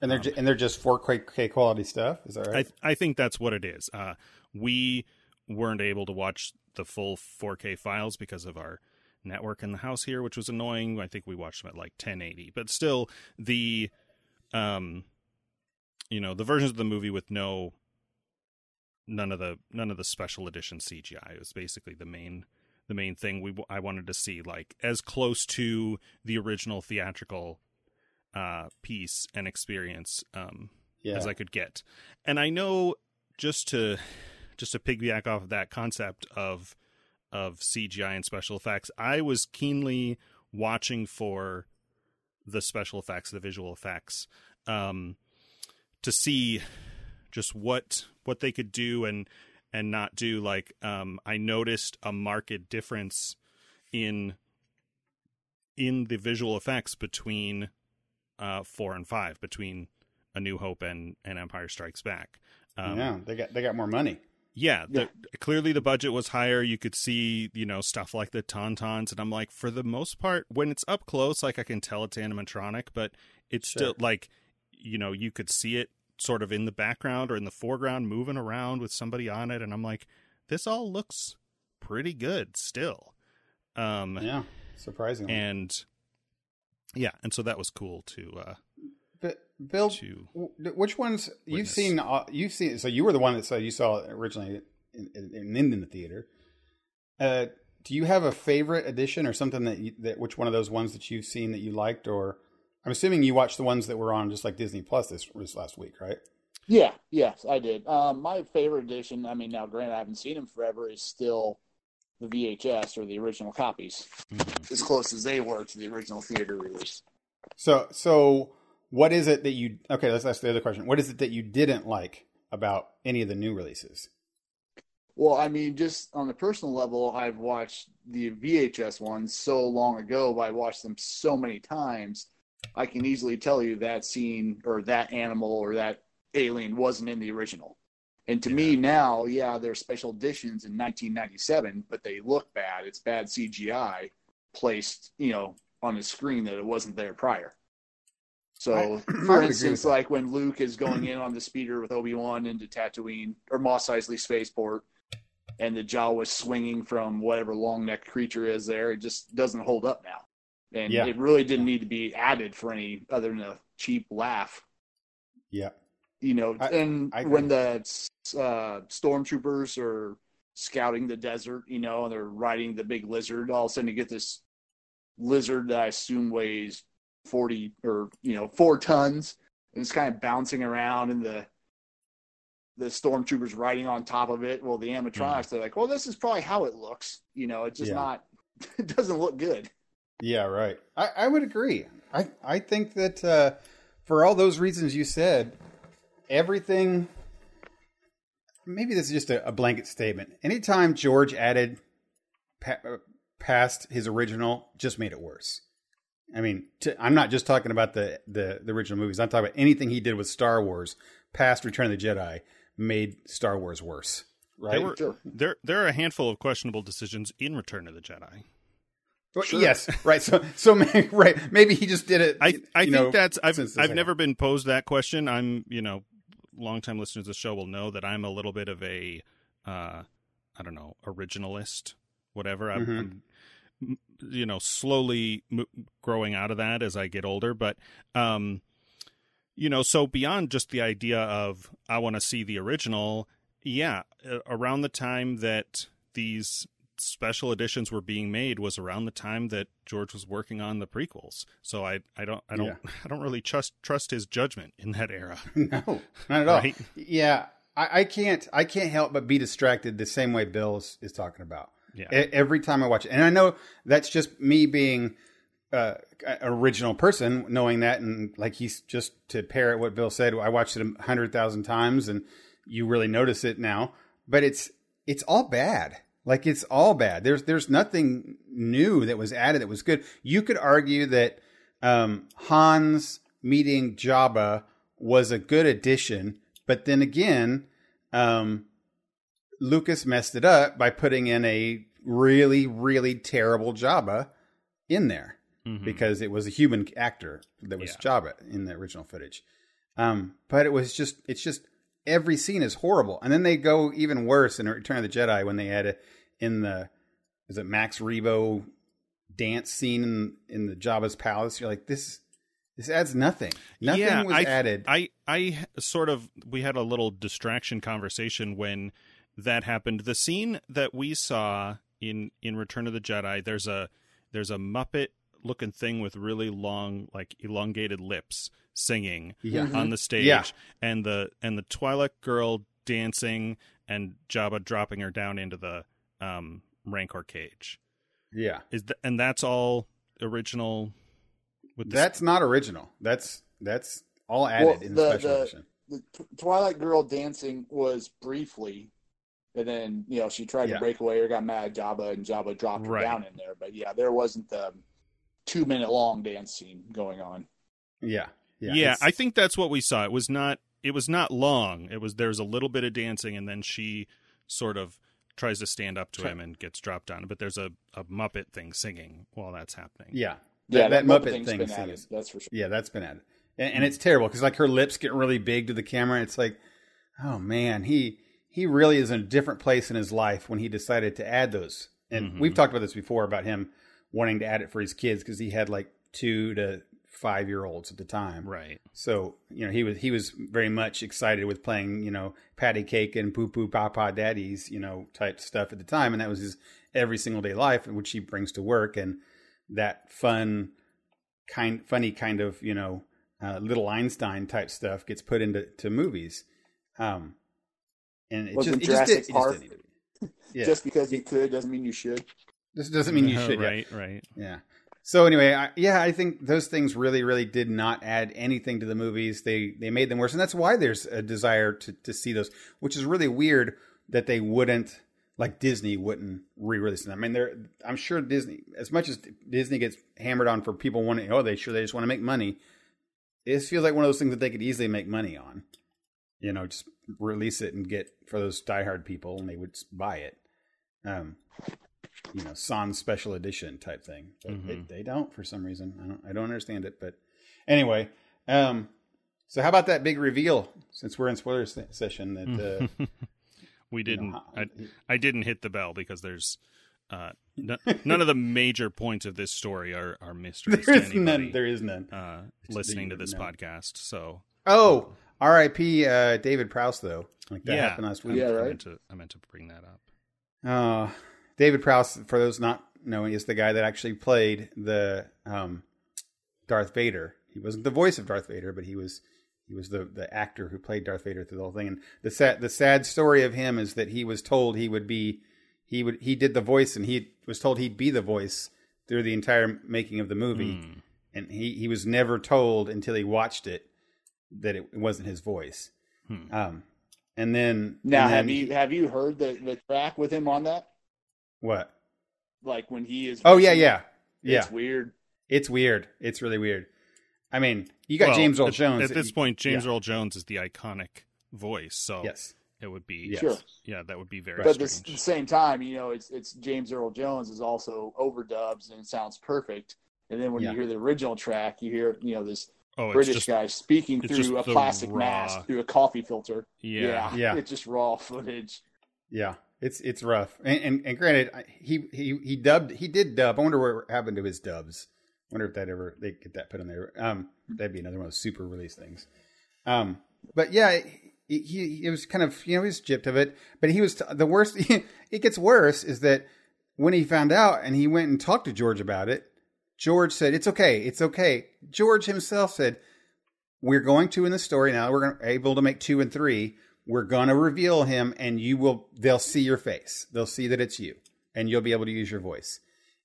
And they're ju- and they're just 4K quality stuff. Is that right? I I think that's what it is. Uh, we weren't able to watch the full 4K files because of our network in the house here, which was annoying. I think we watched them at like 1080, but still the um you know, the versions of the movie with no none of the none of the special edition CGI it was basically the main the main thing we I wanted to see like as close to the original theatrical uh piece and experience um yeah. as I could get. And I know just to just to piggyback off of that concept of of CGI and special effects, I was keenly watching for the special effects, the visual effects, um, to see just what what they could do and and not do. Like um, I noticed a marked difference in in the visual effects between uh, four and five, between A New Hope and and Empire Strikes Back. Um, yeah, they got they got more money. yeah, the, clearly the budget was higher. You could see, you know, stuff like the tauntauns, and I'm like, for the most part, when it's up close, like I can tell it's animatronic, but it's Sure. still like, you know, you could see it sort of in the background or in the foreground, moving around with somebody on it, and I'm like, this all looks pretty good still. Um, Yeah, surprisingly. and yeah, and so that was cool to uh, but Bill, to which ones you've seen? Uh, you've seen. So you were the one that said you saw it originally in, in, in the theater. Uh, do you have a favorite edition or something that you, that which one of those ones that you've seen that you liked? Or I'm assuming you watched the ones that were on just like Disney Plus this this last week, right? Yeah, yes, I did. Um, my favorite edition, I mean, now granted, I haven't seen them forever, is still the VHS or the original copies, Mhm. as close as they were to the original theater release. So so what is it that you? Okay, let's ask the other question. What is it that you didn't like about any of the new releases? Well, I mean, just on the personal level, I've watched the VHS ones so long ago, but I watched them so many times. I can easily tell you that scene or that animal or that alien wasn't in the original. And to me now, yeah, they're special editions in 1997, but they look bad. It's bad CGI placed, you know, on the screen that it wasn't there prior. So, I- [CLEARS THROAT] I for with instance, like when Luke is going in on the speeder with Obi Wan into Tatooine or Mos Eisley Spaceport, and the Jawa swinging from whatever long necked creature is there, it just doesn't hold up now. And Yeah. it really didn't need to be added for any other than a cheap laugh Yeah, you know, I- and I when the uh, stormtroopers are scouting the desert, you know, and they're riding the big lizard, all of a sudden you get this lizard that I assume weighs forty or you know four tons, and it's kind of bouncing around, and the the stormtroopers riding on top of it. Well, the animatronics, they're like, well, this is probably how it looks. You know, it's just Yeah. not. [LAUGHS] It doesn't look good. Yeah, right. I, I would agree. I, I think that uh, for all those reasons you said, everything. Maybe this is just a, a blanket statement. Anytime George added pa- uh, past his original, just made it worse. I mean, i I'm not just talking about the, the the original movies. I'm talking about anything he did with Star Wars past Return of the Jedi made Star Wars worse. Right? There were Sure. there there are a handful of questionable decisions in Return of the Jedi. Sure. Yes, right. So, so [LAUGHS] maybe, right. Maybe he just did it. I I think know, that's I've I've never been posed that question. I'm you know, longtime listeners of the show will know that I'm a little bit of a uh, I don't know originalist, whatever. I'm, Mhm. I'm you know slowly growing out of that as I get older, but um, you know, so beyond just the idea of I want to see the original, yeah, around the time that these special editions were being made was around the time that George was working on the prequels. So I I don't I don't Yeah. [LAUGHS] I don't really trust trust his judgment in that era. [LAUGHS] No, not at all. Right? Yeah, I, I can't. I can't help but be distracted the same way Bill is, is talking about. Yeah. E- Every time I watch it, and I know that's just me being uh, an original person, knowing that, and like he's just to parrot what Bill said. I watched it a hundred thousand times, and you really notice it now. But it's it's all bad. Like it's all bad. There's there's nothing new that was added that was good. You could argue that um, Han's meeting Jabba was a good addition, but then again, um, Lucas messed it up by putting in a really, really terrible Jabba in there Mhm. because it was a human actor that was Yeah. Jabba in the original footage. Um, but it was just, it's just every scene is horrible, and then they go even worse in Return of the Jedi when they had it in the, is it Max Rebo dance scene in in the Jabba's palace? You're like, this, this adds nothing. Nothing yeah, was I, added. I, I sort of we had a little distraction conversation when that happened. The scene that we saw in in Return of the Jedi, there's a there's a Muppet looking thing with really long, like elongated lips, singing yeah, Mhm. on the stage, Yeah. and the and the Twi'lek girl dancing, and Jabba dropping her down into the um, Rancor cage. yeah. Is th- and that's all original. With the That's not original. That's that's all added Well, in the, the- special the- edition. the Twi'lek Girl dancing was briefly, and then you know she tried Yeah. to break away or got mad at Jabba, and Jabba dropped her Right. down in there. But yeah, there wasn't the two minute long dance scene going on. Yeah, yeah. yeah, I think that's what we saw. It was not it was not long. It was there's a little bit of dancing and then she sort of tries to stand up to him and gets dropped on. But there's a, a Muppet thing singing while that's happening. yeah. Yeah, that, that Muppet thing's thing been added. That's for sure. Yeah, that's been added, and, and it's terrible because like her lips get really big to the camera. It's like, oh man, he he really is in a different place in his life when he decided to add those. And Mhm. we've talked about this before about him wanting to add it for his kids because he had like two to five year olds at the time. Right. So you know he was he was very much excited with playing you know patty cake and poo poo papa daddies you know type stuff at the time, and that was his every single day life, which he brings to work, and that fun kind funny kind of you know uh, little Einstein type stuff gets put into to movies, um, and it Wasn't just it just, did, Jurassic it just didn't need to be. Yeah, [LAUGHS] Just because you could doesn't mean you should. This doesn't mean you [LAUGHS] should. right, right. Yeah. So anyway, I, yeah, I think those things really, really did not add anything to the movies. They they made them worse, and that's why there's a desire to to see those, which is really weird that they wouldn't, like Disney wouldn't re-release them. I mean, they're I'm sure Disney, as much as Disney gets hammered on for people wanting, oh, they sure they just want to make money. This feels like one of those things that they could easily make money on. You know, just release it and get for those diehard people, and they would buy it. Um, you know, Sans special edition type thing. But Mhm. they, they don't for some reason. I don't I don't understand it. But anyway, um, so how about that big reveal? Since we're in spoiler se- session, that uh, [LAUGHS] we didn't. know, I, I didn't hit the bell because there's uh, n- [LAUGHS] none of the major points of this story are are mysteries there to anybody none. There is none. uh, listening to this no. podcast. So Oh, R.I.P. Uh, David Prowse though. Like that yeah, happened last I- week. Yeah, I right. meant to I meant to bring that up. Uh, David Prowse, for those not knowing, is the guy that actually played the um, Darth Vader. He wasn't the voice of Darth Vader, but he was he was the the actor who played Darth Vader through the whole thing. And the sad the sad story of him is that he was told he would be he would he did the voice and he was told he'd be the voice through the entire making of the movie, Hmm. and he he was never told until he watched it that it wasn't his voice. Hmm. Um, and then Now, and then have you have you heard the the track with him on that? What? Like when he is. Oh yeah, yeah, yeah. It's weird. It's weird. It's really weird. I mean, you got Well, James Earl Jones. At this you- point, James yeah. Earl Jones is the iconic voice, so Yes. it would be Yes. Sure. yeah, that would be very But at the s- strange. the same time, you know, it's it's James Earl Jones is also overdubs and it sounds perfect. And then when Yeah. you hear the original track, you hear you know this oh, British just guy speaking through a plastic raw- mask through a coffee filter. yeah. Yeah. it's just raw footage. Yeah, it's it's rough. And and, and granted, he he he dubbed. He did dub. I wonder what happened to his dubs. wonder if that ever they get that put in there. Um, that'd be another one of those super release things. Um, but yeah, he, he it was kind of you know he was gypped of it. But he was the worst. [LAUGHS] it gets worse is that when he found out and he went and talked to George about it, George said it's okay, it's okay. George himself said we're going to in the story now. We're able to make two and three. We're going to reveal him, and you will. They'll see your face. They'll see that it's you, and you'll be able to use your voice.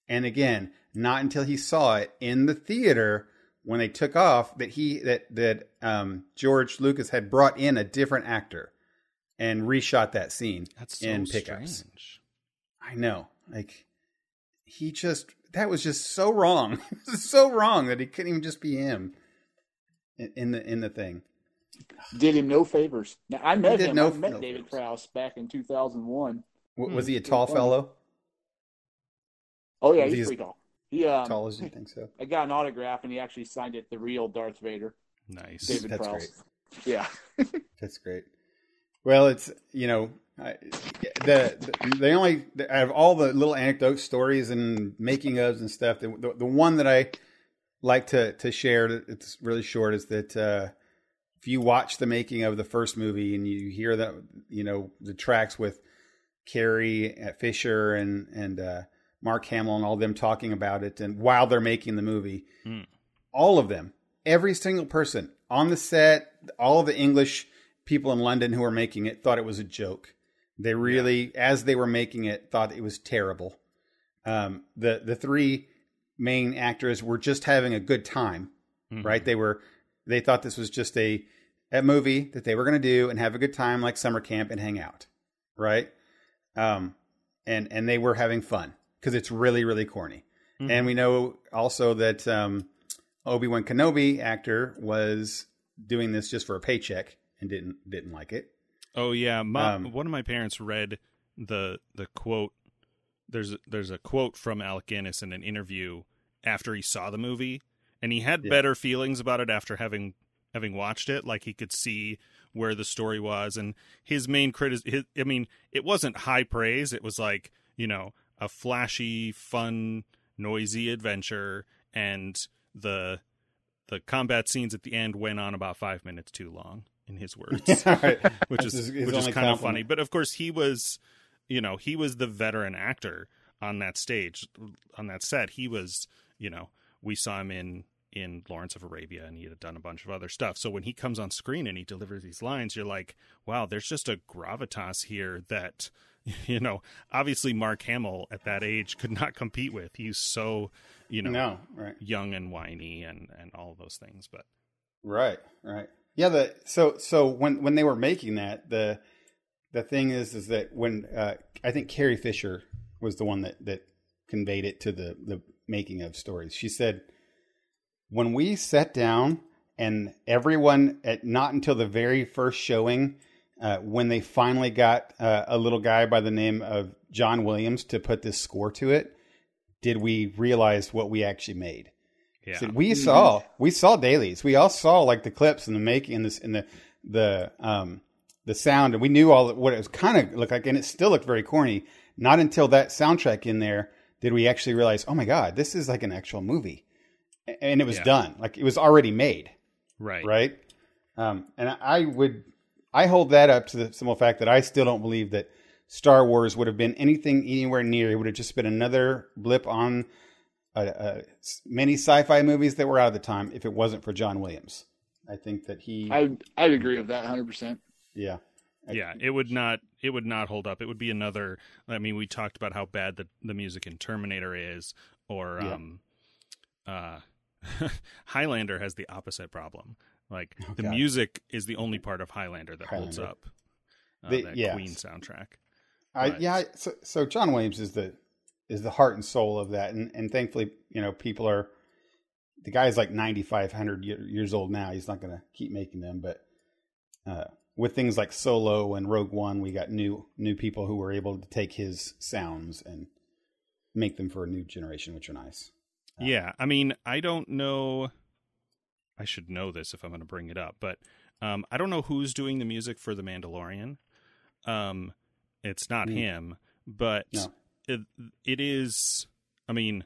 And again, not until he saw it in the theater when they took off that he that that um, George Lucas had brought in a different actor and reshot that scene That's so in pickups. strange. I know, like he just that was just so wrong, [LAUGHS] so wrong that he couldn't even just be him in, in the in the thing. Did him no favors. Now I met him. no- I met no David favors. Prowse back in 2001. W- was he a tall funny. fellow? Oh yeah, Was he's he pretty tall. He um, tall as you think so? I got an autograph and he actually signed it. The real Darth Vader, Nice. David That's Prowse. Yeah. [LAUGHS] That's great. Well, it's you know I, the, the the only out of all the little anecdote stories and making ofs and stuff, the, the the one that I like to to share, it's really short, is that uh, if you watch the making of the first movie and you hear that you know the tracks with Carrie uh, Fisher and and uh, Mark Hamill and all them talking about it, and while they're making the movie, Mm. all of them, every single person on the set, all of the English people in London who were making it thought it was a joke. They really, as they were making it, thought it was terrible. Um, the the three main actors were just having a good time, Mhm. right? They were they thought this was just a a movie that they were going to do and have a good time, like summer camp and hang out, right? Um, and and they were having fun because it's really really corny. Mhm. And we know also that um, Obi Wan Kenobi actor was doing this just for a paycheck and didn't didn't like it. Oh yeah, my, Um, one of my parents read the the quote. There's a, there's a quote from Alec Guinness in an interview after he saw the movie, and he had Yeah. better feelings about it after having having watched it. Like he could see where the story was, and his main criticism. I mean, it wasn't high praise. It was like you know a flashy, fun, noisy adventure, and the the combat scenes at the end went on about five minutes too long. In his words, [LAUGHS] Right. [LAUGHS] which That's is his- his which is kind of funny. But of course, he was, you know, he was the veteran actor on that stage, on that set. He was, you know, we saw him in in Lawrence of Arabia, and he had done a bunch of other stuff. So when he comes on screen and he delivers these lines, you're like, wow, there's just a gravitas here that. [LAUGHS] You know, obviously Mark Hamill at that age could not compete with. He's so, you know, No, right. young and whiny and and all those things. But Right, right. Yeah, the so so when when they were making that, the the thing is is that when uh I think Carrie Fisher was the one that that conveyed it to the the making of stories. She said when we sat down and everyone at not until the very first showing uh, when they finally got uh, a little guy by the name of John Williams to put this score to it, did we realize what we actually made? yeah, So we saw we saw dailies. We all saw like the clips and the making and this and the the um the sound and we knew all what it was kind of looked like and it still looked very corny. Not until that soundtrack in there did we actually realize, oh my god, this is like an actual movie, A- and it was Yeah. done. Like it was already made, right, right? Um, and I would I hold that up to the simple fact that I still don't believe that Star Wars would have been anything anywhere near. It would have just been another blip on uh, uh, many sci-fi movies that were out at the time if it wasn't for John Williams. I think that he, I I'd agree with that 100. percent yeah, yeah it would not it would not hold up it would be another i mean we talked about how bad the, the music in terminator is or Yeah. um uh [LAUGHS] highlander has the opposite problem like Oh, the God. music is the only part of highlander that holds up uh, The- that yeah. queen soundtrack I, yeah. So, so John Williams is the is the heart and soul of that, and and thankfully, you know, people are. The guy's like ninety five hundred years old now. He's not going to keep making them, but uh, with things like Solo and Rogue One, we got new new people who were able to take his sounds and make them for a new generation, which are nice. Yeah, I mean, I don't know. I should know this if I'm going to bring it up, but um, I don't know who's doing the music for The Mandalorian. Um, it's not Hmm. him, but No. it, it is. I mean,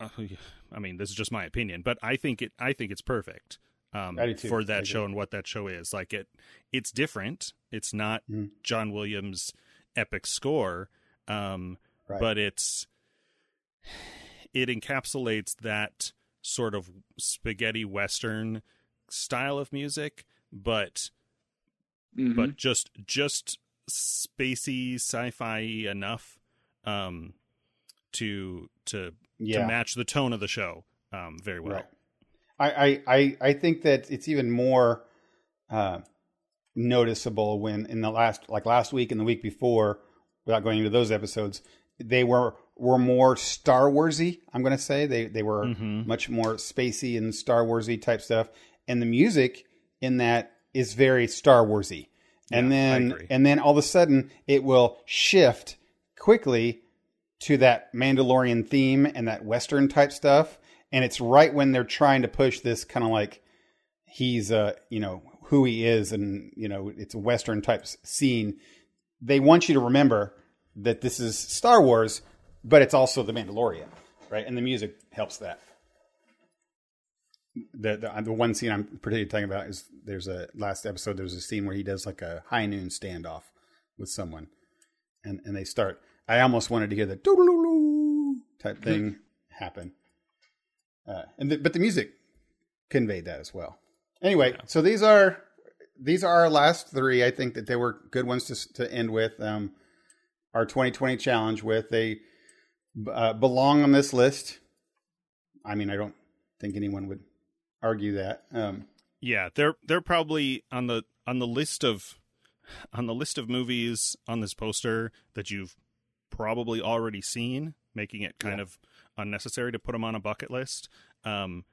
uh, I mean, this is just my opinion, but I think it. I think it's perfect um, for that show and what that show is. Like it, it's different. It's not Hmm. John Williams' epic score, um, Right. but it's it encapsulates that sort of spaghetti western style of music but Mm-hmm. but just just spacey sci-fi enough um to to yeah. to match the tone of the show um very well Right. I, I, I, I think that it's even more uh, noticeable when in the last like last week and the week before, without going into those episodes, they were were more Star Warsy. I'm going to say they they were Mhm. much more spacey and Star Warsy type stuff, and the music in that is very Star Warsy, and Yeah, then and then all of a sudden it will shift quickly to that Mandalorian theme and that Western type stuff, and it's right when they're trying to push this kind of like he's uh you know who he is, and you know it's a Western type scene. They want you to remember that this is Star Wars, but it's also the Mandalorian, right? And the music helps that the, the the one scene I'm particularly talking about is there's a last episode. There's a scene where he does like a high noon standoff with someone, and and they start. I almost wanted to hear the doo type thing happen, uh, and the, but the music conveyed that as well. Anyway, so these are these are our last three. I think that they were good ones to to end with. Um, our 2020 challenge with they uh, belong on this list. I mean, I don't think anyone would argue that. Um, Yeah, they're they're probably on the on the list of [LAUGHS] on the list of movies on this poster that you've probably already seen, making it kind Yeah. of unnecessary to put them on a bucket list. Um,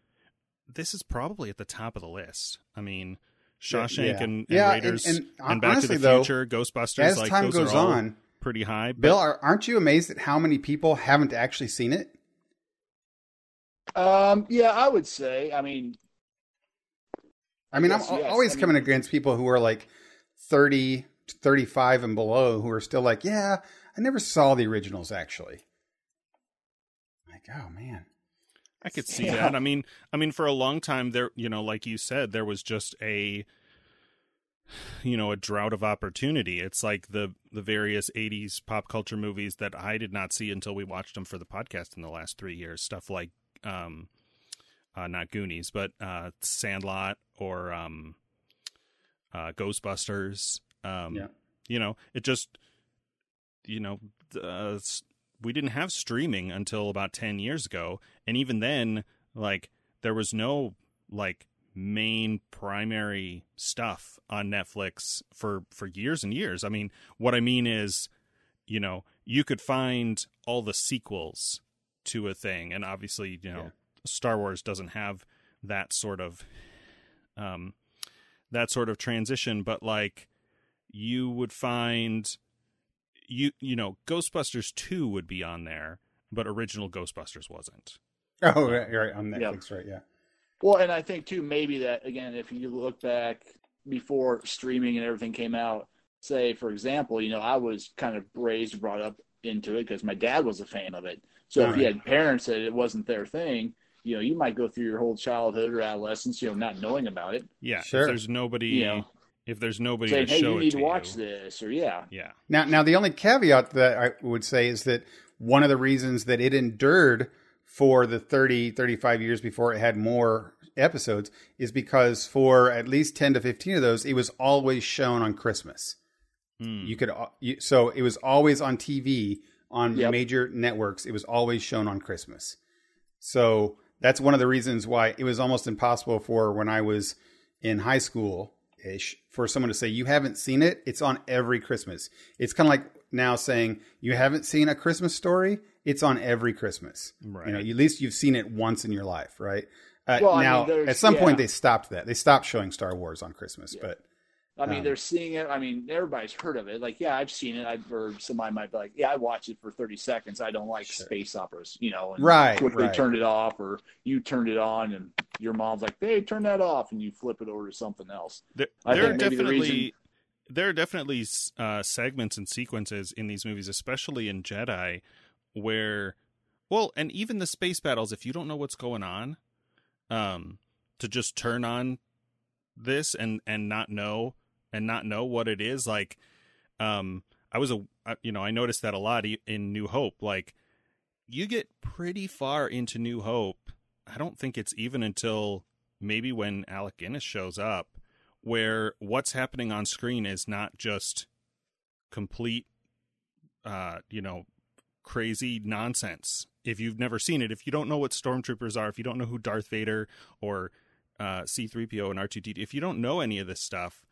this is probably at the top of the list. I mean, Shawshank yeah. and, and Yeah, and- Raiders and and, Back honestly, to the though, Future, Ghostbusters. as like time those goes are all on, pretty high. But Bill, are, aren't you amazed at how many people haven't actually seen it? Um, yeah, I would say. I mean, I mean, I'm yes. always I mean- coming against people who are like 30, 35 and below who are still like, yeah, I never saw the originals actually. Like, oh man. I could see Yeah. that. I mean, I mean, for a long time there, you know, like you said, there was just a, you know, a drought of opportunity. It's like the the various '80s pop culture movies that I did not see until we watched them for the podcast in the last three years. Stuff like, um, uh, not Goonies, but uh, Sandlot or um, uh, Ghostbusters. Um, Yeah. You know, it just, you know, uh, we didn't have streaming until about 10 years ago and even then like there was no like main primary stuff on Netflix for for years and years. I mean, what I mean is, you know, you could find all the sequels to a thing and obviously, you know, Yeah. Star Wars doesn't have that sort of um that sort of transition, but like you would find you you know Ghostbusters 2 would be on there, but original Ghostbusters wasn't. Oh, right, right on Yeah. Netflix, right? Yeah. Well, and I think too maybe that again, if you look back before streaming and everything came out, say for example, you know, I was kind of raised brought up into it because my dad was a fan of it. So if you had parents that it wasn't their thing, you know, you might go through your whole childhood or adolescence, you know, not knowing about it. Yeah, Sure. if there's nobody You know, if there's nobody saying, to "Hey, show you it need to to watch you. this," or yeah, Yeah. Now, now the only caveat that I would say is that one of the reasons that it endured for the 30, 35 years before it had more episodes is because for at least 10 to 15 of those, it was always shown on Christmas. Hmm. You could, you, so it was always on TV on Yep. major networks. It was always shown on Christmas. So that's one of the reasons why it was almost impossible for when I was in high school ish for someone to say you haven't seen it. It's on every Christmas. It's kind of like now saying you haven't seen a Christmas story. It's on every Christmas. Right. You know, at least you've seen it once in your life, right? Uh, Well, I mean, now, at some point, they stopped that. They stopped showing Star Wars on Christmas, Yeah. but I mean, Um, they're seeing it. I mean, everybody's heard of it. Like, yeah, I've seen it. I or somebody might be like, yeah, I watched it for thirty seconds. I don't like Sure. space operas, you know, and Right, quickly right. turned it off, or you turned it on, and your mom's like, hey, turn that off, and you flip it over to something else. There, I there are think maybe the definitely reason- there are definitely uh, segments and sequences in these movies, especially in Jedi, where well, and even the space battles. If you don't know what's going on, um, to just turn on this and and not know and not know what it is, like, um, I was a you know I noticed that a lot in New Hope, like. You get pretty far into New Hope. I don't think it's even until maybe when Alec Guinness shows up where what's happening on screen is not just complete uh you know crazy nonsense if you've never seen it if you don't know what stormtroopers are if you don't know who Darth Vader or uh C3PO and R2D2 if you don't know any of this stuff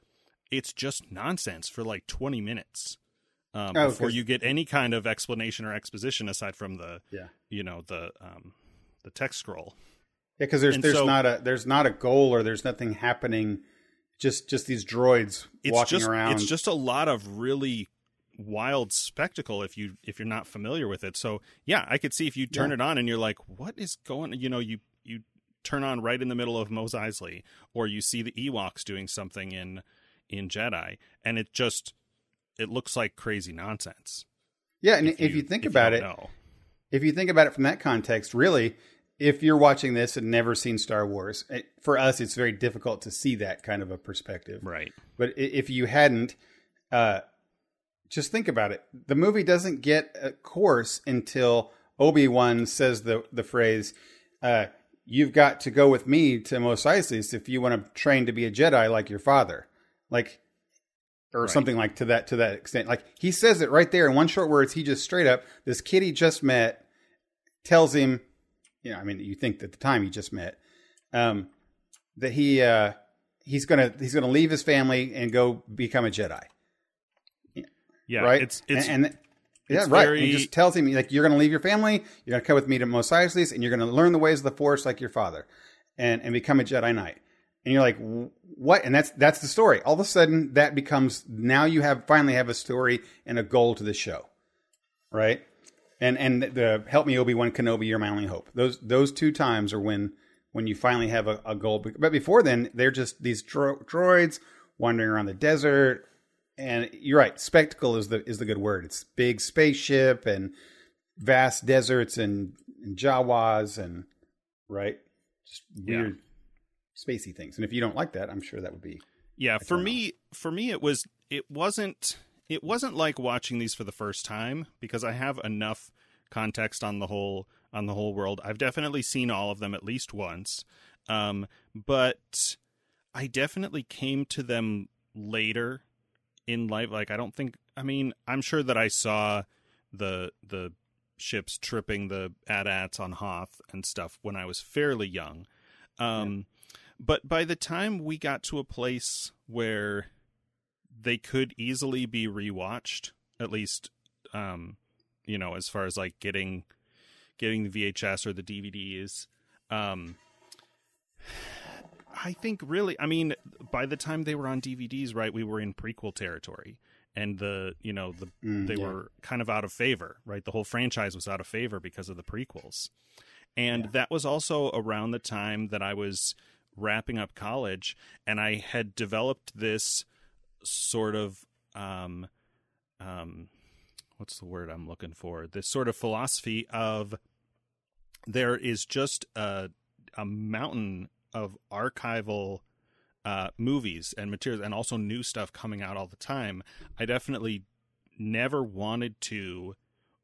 it's just nonsense for like 20 minutes um Oh, before 'cause- you get any kind of explanation or exposition aside from the yeah. you know the um the text scroll Yeah, because there's And there's so- not a there's not a goal or there's nothing happening just just these droids it's walking just around. it's just a lot of really wild spectacle if you if you're not familiar with it. So yeah, I could see if you turn Yeah. it on and you're like, what is going? You know, you you turn on right in the middle of Mos Eisley, or you see the Ewoks doing something in in Jedi, and it just it looks like crazy nonsense. yeah, and if, you, think about don't it, know. if you think about it from that context, really, if you're watching this and never seen Star Wars, it, for us, it's very difficult to see that kind of a perspective. right? But if you hadn't, uh, just think about it. The movie doesn't get a course until Obi Wan says the the phrase, uh, "You've got to go with me to Mos Eisley if you want to train to be a Jedi like your father," like, or Right. something like to that to that extent. Like he says it right there in one short words. He just straight up this kid he just met tells him, you know, I mean, you think at the time he just met, um, that he uh, he's gonna he's gonna leave his family and go become a Jedi, Yeah, right? It's it's and, and yeah, it's right. very- he just tells him like you're gonna leave your family, you're gonna come with me to Mos Eisley, and you're gonna learn the ways of the Force like your father, and and become a Jedi Knight. And you're like, what? And that's that's the story. All of a sudden, that becomes now you have finally have a story and a goal to the show, right? And and the help me Obi Wan Kenobi, you're my only hope. Those those two times are when when you finally have a, a goal. But before then, they're just these dro- droids wandering around the desert. And you're right, spectacle is the is the good word. It's big spaceship and vast deserts and, and Jawas and right, just Yeah. weird spacey things. And if you don't like that, I'm sure that would be Yeah, for me, for me, it was it wasn't it wasn't like watching these for the first time because I have enough context on the whole on the whole world. I've definitely seen all of them at least once, um, but I definitely came to them later in life. Like I don't think. I mean, I'm sure that I saw the the ships tripping the AT-ATs on Hoth and stuff when I was fairly young. Um, But by the time we got to a place where they could easily be rewatched, at least, um, you know, as far as like getting getting the VHS or the DVDs, um, I think really, I mean, by the time they were on DVDs, right, we were in prequel territory, and the you know the Mm, they yeah. were kind of out of favor, right? The whole franchise was out of favor because of the prequels. And that was also around the time that I was wrapping up college and I had developed this sort of um um what's the word I'm looking for? This sort of philosophy of there is just a a mountain of archival uh, movies and materials and also new stuff coming out all the time. I definitely never wanted to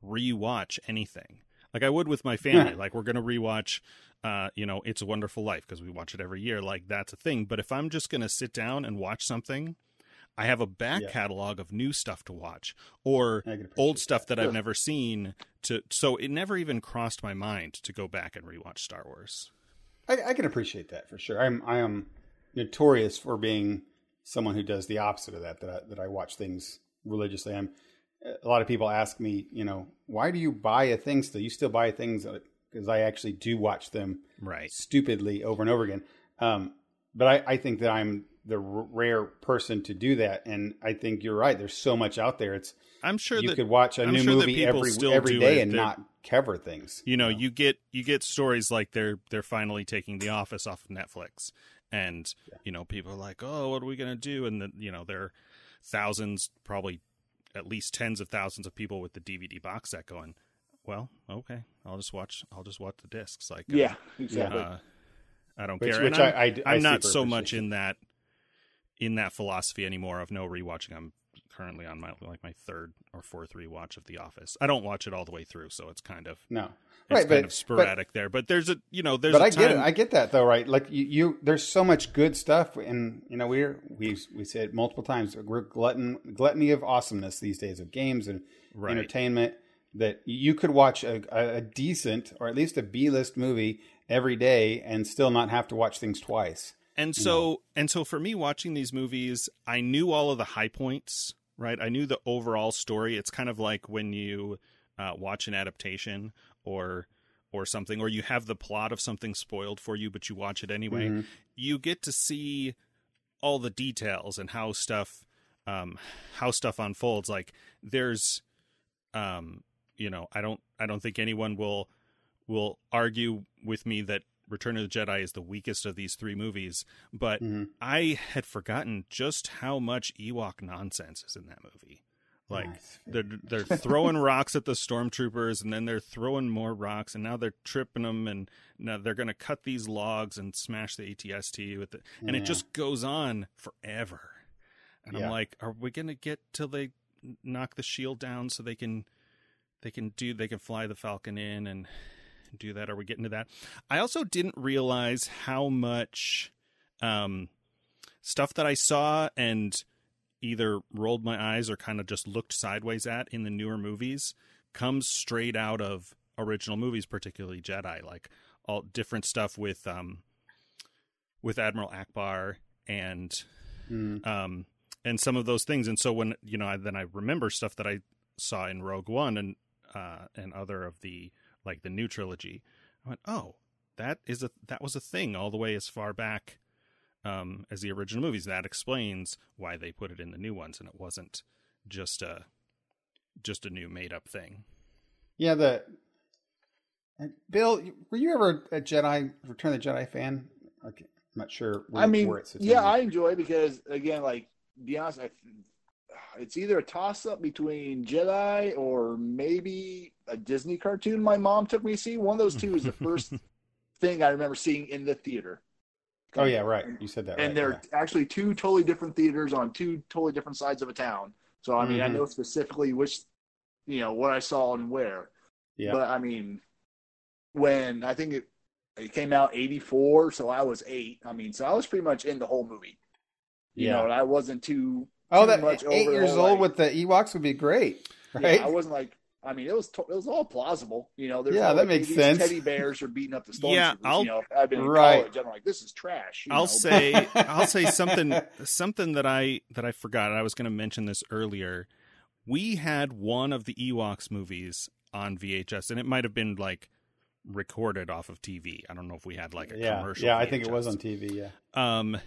rewatch anything like I would with my family. Yeah. like we're gonna rewatch, uh, you know, It's a Wonderful Life because we watch it every year. Like that's a thing. But if I'm just gonna sit down and watch something, I have a back Yeah. catalog of new stuff to watch or I can appreciate old stuff that, I've Sure. never seen. To so it never even crossed my mind to go back and rewatch Star Wars. I, I can appreciate that for sure. I'm I am notorious for being someone who does the opposite of that. That I, that I watch things religiously. I'm. A lot of people ask me, you know, why do you buy a thing still? You still buy things because I actually do watch them Right. stupidly over and over again. Um, but I, I think that I'm the r- rare person to do that, and I think you're right. There's so much out there. It's I'm sure you that could watch a I'm new sure movie every still every day and not cover things. you know you get you get stories like they're they're finally taking the office off of netflix. And you know people are like oh what are we going to do? And then you know there are thousands probably at least tens of thousands of people with the dvd box set going well okay i'll just watch i'll just watch the discs. Like uh, Yeah, exactly. uh, i don't Which- care. which I'm, I- I- I I'm not so much in that in that philosophy anymore of no rewatching. I'm currently on my like my third or fourth rewatch of the office i don't watch it all the way through so it's kind of No, it's right, kind but of sporadic there. But there's a you know there's but a I get it. time- I get that though, right? Like you, you, there's so much good stuff, and you know we're we we said multiple times we're glutton gluttony of awesomeness these days of games and Right. entertainment that you could watch a, a, a decent or at least a B list movie every day and still not have to watch things twice. and so and so for me watching these movies, I knew all of the high points. Right, I knew the overall story. It's kind of like when you uh, watch an adaptation or or something, or you have the plot of something spoiled for you, but you watch it anyway. Mhm. You get to see all the details and how stuff um how stuff unfolds like there's um you know i don't i don't think anyone will will argue with me that return of the jedi is the weakest of these three movies but Mhm. i had forgotten just how much ewok nonsense is in that movie like Nice. they're they're throwing rocks at the stormtroopers and then they're throwing more rocks and now they're tripping them and now they're going to cut these logs and smash the ATST with it and it just goes on forever and Yeah. i'm like are we going to get till they knock the shield down so they can they can do they can fly the falcon in and do that? Are we getting to that? I also didn't realize how much um stuff that i saw and either rolled my eyes or kind of just looked sideways at in the newer movies comes straight out of original movies particularly jedi like all different stuff with um with admiral ackbar and Mm. um and some of those things. And so when you know I, then i remember stuff that i saw in rogue one and uh and other of the like the new trilogy i went oh that is a that was a thing all the way as far back um as the original movies that explains why they put it in the new ones and it wasn't just a just a new made up thing Yeah, the Bill, were you ever a Jedi Return of the Jedi fan? Okay, I'm not sure. Where, I mean, where it yeah, I enjoy it because again, like be honest, I, it's either a toss up between Jedi or maybe a Disney cartoon my mom took me to see. One of those two is the first [LAUGHS] thing I remember seeing in the theater. Oh yeah, right. You said that. And right, they're actually two totally different theaters on two totally different sides of a town. So I mean, I Mhm. know specifically which, you know, what I saw and where. yeah. But I mean, when I think it it came out '84, so I was eight. I mean, so I was pretty much in the whole movie. You Yeah. know, and I wasn't too. oh, too that much eight years old like- with the Ewoks would be great, Yeah, right? I wasn't like. I mean, it was to, it was all plausible. You know, there's Yeah, all, that like, makes these sense. Teddy bears are beating up the stormtroopers. Yeah, I'll, you know, I've been in Right. college. I'm like, this is trash. you I'll know, say [LAUGHS] I'll say something something that I that I forgot. I was going to mention this earlier. We had one of the Ewoks movies on VHS, and it might have been like recorded off of TV. I don't know if we had like a yeah, commercial. yeah. I think it was on TV. Yeah, Um,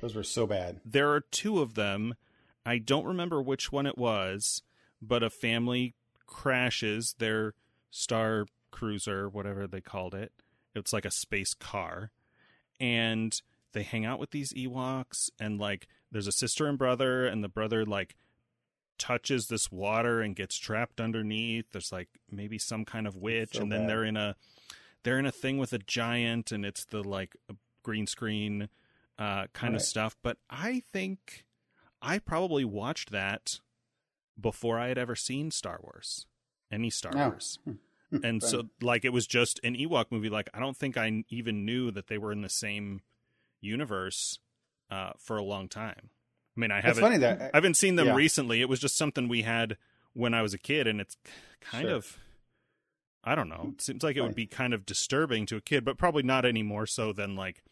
those were so bad. there are two of them. I don't remember which one it was, but a family crashes their star cruiser, whatever they called it. It's like a space car. And they hang out with these Ewoks and like there's a sister and brother and the brother like touches this water and gets trapped underneath. There's like maybe some kind of witch so and then bad. they're in a they're in a thing with a giant and it's the like green screen uh kind of stuff. But I think I probably watched that before I had ever seen Star Wars. Any Star Oh. Wars. And so like it was just an Ewok movie like I don't think I even knew that they were in the same universe uh for a long time. I mean, I haven't funny that I haven't seen them Yeah. recently. It was just something we had when I was a kid and it's kind Sure. of I don't know. It seems like it would be kind of disturbing to a kid, but probably not any more so than like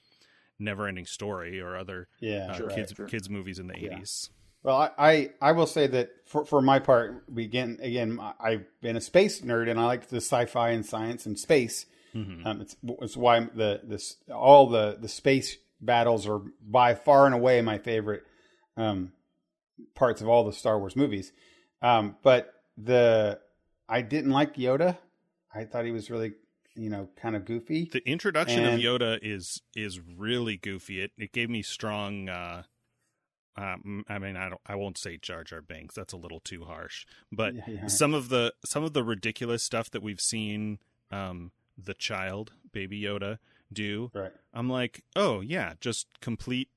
Never Ending Story or other yeah, uh, Sure, kids sure. kids movies in the Yeah. 80s. Well, I, I I will say that for for my part, we again again I've been a space nerd and I like the sci-fi and science and space. Mhm. Um, it's it's why the this all the the space battles are by far and away my favorite um, parts of all the Star Wars movies. Um, but the I didn't like Yoda. I thought he was really you know kind of goofy. The introduction And- of Yoda is is really goofy. It it gave me strong. Uh, um, I mean, I don't. I won't say Jar Jar Binks. That's a little too harsh. But Yeah, yeah. some of the some of the ridiculous stuff that we've seen, um, the child Baby Yoda do. Right. I'm like, oh yeah, just complete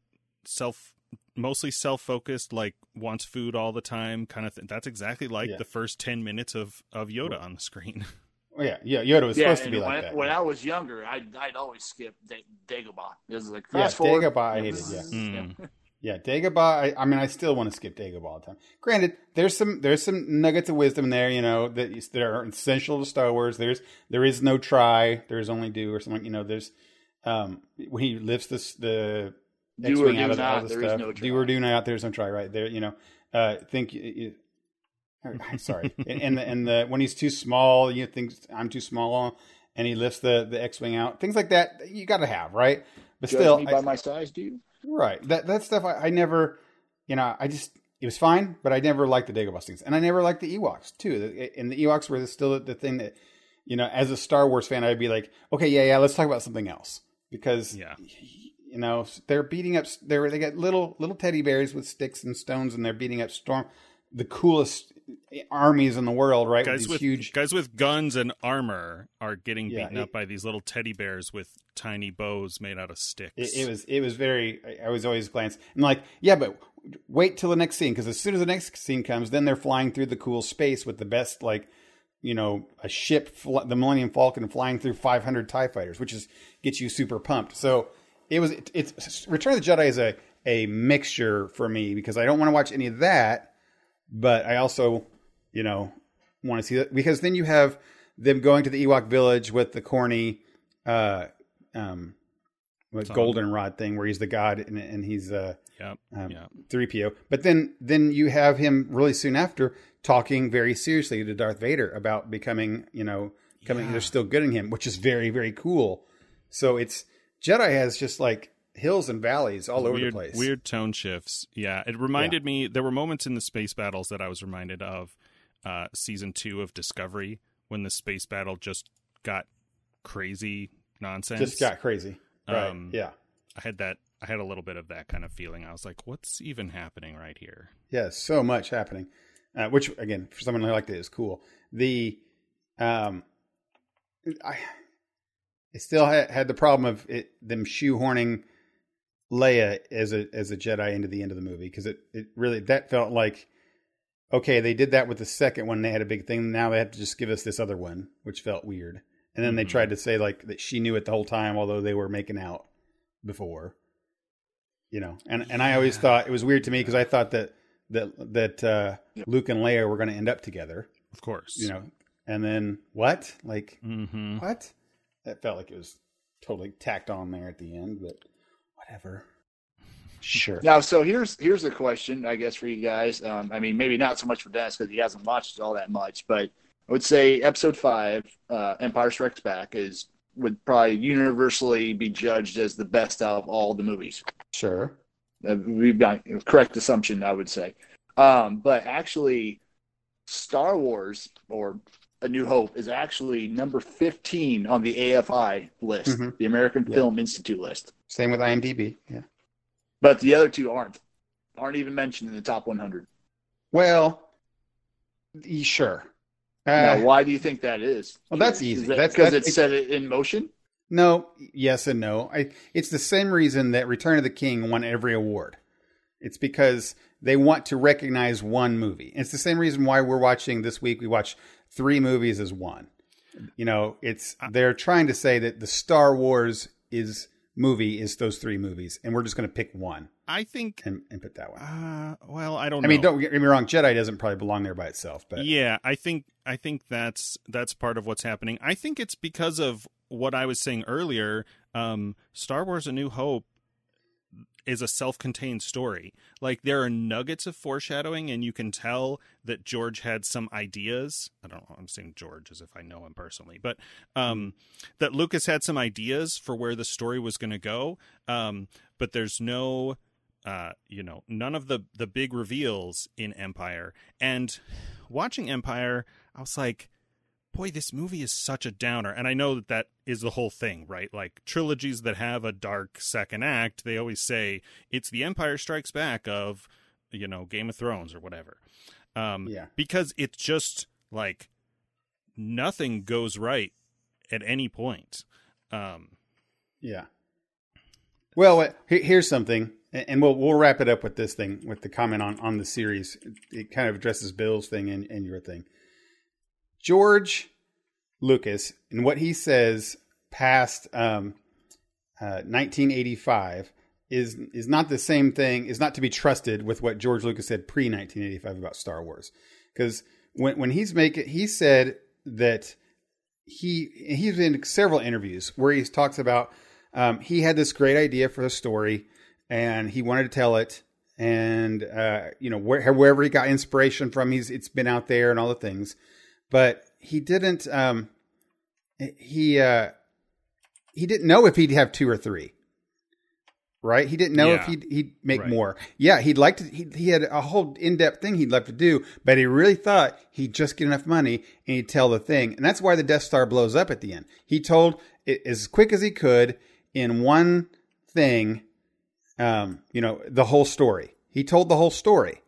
self, mostly self focused, like wants food all the time, kind of thing. That's exactly like Yeah. the first ten minutes of of Yoda on the screen. [LAUGHS] Oh, yeah, yeah. Yoda was yeah, supposed to be when, like that. when I was younger, I'd, I'd always skip da- Dagobah. It was like Yeah, forward. Dagobah I hated, yeah. Mm. [LAUGHS] Yeah, Dagobah. I, I mean, I still want to skip Dagobah all the time. Granted, there's some there's some nuggets of wisdom there, you know, that is- that are essential to Star Wars. There's there is no try, there's only do or something. You know, there's um when he lifts this the Do X-wing do out of the, not, all the there is stuff. no do or do not. There's no try. Right there, you know. Uh, think you, you, I'm sorry, [LAUGHS] and and the, and the when he's too small, you think I'm too small, and he lifts the the X-wing out. Things like that, you got to have right. but Judge still, me I- by my size, dude. Right. That that stuff I, I never, you know, I just it was fine, but I never liked the Dagobah things, and I never liked the Ewoks too. Eh, and the Ewoks were still the thing that, you know, as a Star Wars fan, I'd be like, okay, yeah, yeah, let's talk about something else because, Yeah. you know, they're beating up. They're they got little little teddy bears with sticks and stones, and they're beating up storm the coolest armies in the world, right? guys these with huge. guys with guns and armor are getting Yeah, beaten it- up by these little teddy bears with tiny bows made out of sticks. It, it was it was very. I, was always glancing. I'm like, yeah, but wait till the next scene because as soon as the next scene comes, then they're flying through the cool space with the best like, you know, a ship, fl- the Millennium Falcon, flying through 500 Tie fighters, which is gets you super pumped. So it was. It, it's Return of the Jedi is a a mixture for me because I don't want to watch any of that, but I also, you know, want to see that because then you have them going to the Ewok village with the corny. uh um goldenrod thing where he's the god and, and he's uh Yep. um, Yeah. 3PO. But then then you have him really soon after talking very seriously to Darth Vader about becoming, you know, coming Yeah. they're still good in him, which is very very cool. So it's Jedi has just like hills and valleys all over weird, the place. Weird tone shifts. Yeah, it reminded me. There were moments in the space battles that I was reminded of uh, season two of Discovery when the space battle just got crazy nonsense. Just got crazy. Right. Um, yeah. I had that. I had a little bit of that kind of feeling. I was like, "What's even happening right here?" Yeah, so much happening. Uh, which again, for someone who liked it, is cool. The um, I, I still had, had the problem of it them shoehorning Leia as a as a Jedi into the end of the movie because it it really that felt like okay they did that with the second one they had a big thing now they have to just give us this other one which felt weird. And then they Mhm. tried to say like that she knew it the whole time although they were making out before you know? And and I always thought it was weird to me because I thought that that that uh. Luke and Leia were going to end up together. Of course, you know? And then what? Like hmm what? That felt like it was totally tacked on there at the end but whatever sure Now, so here's here's a question, I guess, for you guys. Um, I mean, maybe not so much for Dennis because he hasn't watched it all that much, but I would say Episode Five, uh, Empire Strikes Back, is would probably universally be judged as the best out of all the movies. sure Uh, we've got correct assumption, I would say. Um, but actually, Star Wars or A New Hope is actually number 15 on the AFI list, Mhm. the American Yeah. Film Institute list. Same with imdb yeah But the other two aren't aren't even mentioned in the top 100. well sure uh, now, why do you think that is? well, that's easy. Is that That's- because it set it in motion. no yes and no I, it's the same reason that return of the king won every award it's because they want to recognize one movie it's the same reason why we're watching this week we watch three movies as one you know it's they're trying to say that the star wars is movie is those three movies and we're just going to pick one I think. and, and put that one Uh, well, I don't. I mean, don't get me wrong. Jedi doesn't probably belong there by itself, but yeah i think i think that's that's part of what's happening i think it's because of what i was saying earlier um star wars a new hope is a self-contained story like there are nuggets of foreshadowing and you can tell that george had some ideas i don't know i'm saying george as if i know him personally but um that lucas had some ideas for where the story was going to go um but there's no uh, you know, none of the the big reveals in Empire. And watching Empire, I was like, boy, this movie is such a downer. And I know that that is the whole thing, right? Like trilogies that have a dark second act, they always say it's the Empire Strikes Back of, you know, Game of Thrones or whatever. Um, yeah, because it's just like nothing goes right at any point. Um, yeah. Well, here's something, and and we'll we'll wrap it up with this thing with the comment on on the series. It kind of addresses Bill's thing and, and your thing. George Lucas and what he says past um, uh, 1985 is is not the same thing. Is not to be trusted with what George Lucas said pre 1985 about Star Wars. Because when when he's making, he said that he he's in several interviews where he talks about um, he had this great idea for a story and he wanted to tell it and uh, you know where, wherever he got inspiration from he's it's been out there and all the things but he didn't um, he uh, he didn't know if he'd have two or three right? He didn't know Yeah. if he'd, he'd make Right. more. Yeah, he'd like to. He, he had a whole in depth thing he'd love to do, but he really thought he'd just get enough money and he'd tell the thing, and that's why the Death Star blows up at the end. He told it as quick as he could in one thing, um, you know, the whole story. He told the whole story.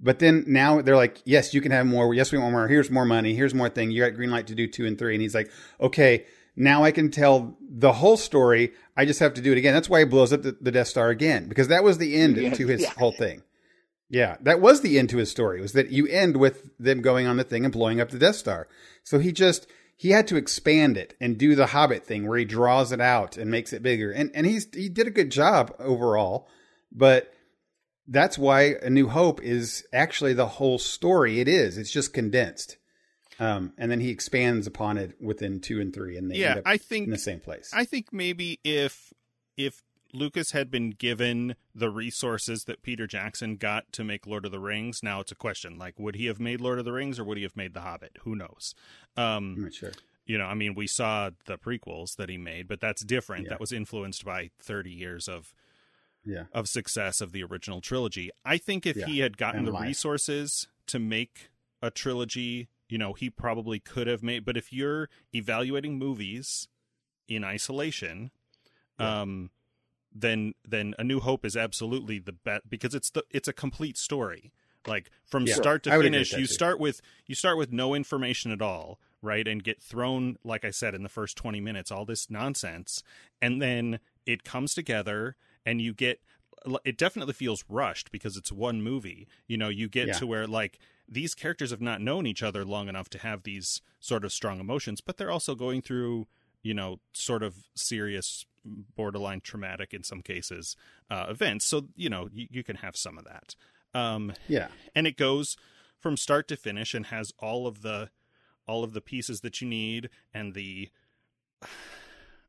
But then now they're like, yes, you can have more. Yes, we want more. Here's more money. Here's more thing. You got green light to do two and three. And he's like, okay, now I can tell the whole story. I just have to do it again. That's why he blows up the, the Death Star again because that was the end [LAUGHS] Yeah, to his yeah. whole thing. Yeah, that was the end to his story. Was that you end with them going on the thing and blowing up the Death Star. So he just he had to expand it and do the Hobbit thing where he draws it out and makes it bigger. And and he's he did a good job overall, but that's why A New Hope is actually the whole story. It is. It's just condensed. Um, and then he expands upon it within two and three, and they Yeah, end up I in the same place. I think maybe if if Lucas had been given the resources that Peter Jackson got to make Lord of the Rings, now it's a question like would he have made Lord of the Rings or would he have made The Hobbit? Who knows? Um, I'm not sure. you know, I mean, we saw the prequels that he made, but that's different. Yeah. That was influenced by 30 years of Yeah, of success of the original trilogy. I think if Yeah, he had gotten and the life. resources to make a trilogy, you know, he probably could have made. But if you're evaluating movies in isolation, Yeah. um, then then A New Hope is absolutely the best because it's the it's a complete story. Like from start to I would agree finish, you too. start with you start with no information at all, right? And get thrown, like I said, in the first twenty minutes, all this nonsense, and then it comes together, and you get. It definitely feels rushed because it's one movie. You know, you get Yeah. to where like these characters have not known each other long enough to have these sort of strong emotions, but they're also going through, you know, sort of serious, borderline traumatic in some cases uh, events. So you know, you, you can have some of that. Um, yeah, and it goes from start to finish and has all of the all of the pieces that you need and the [SIGHS]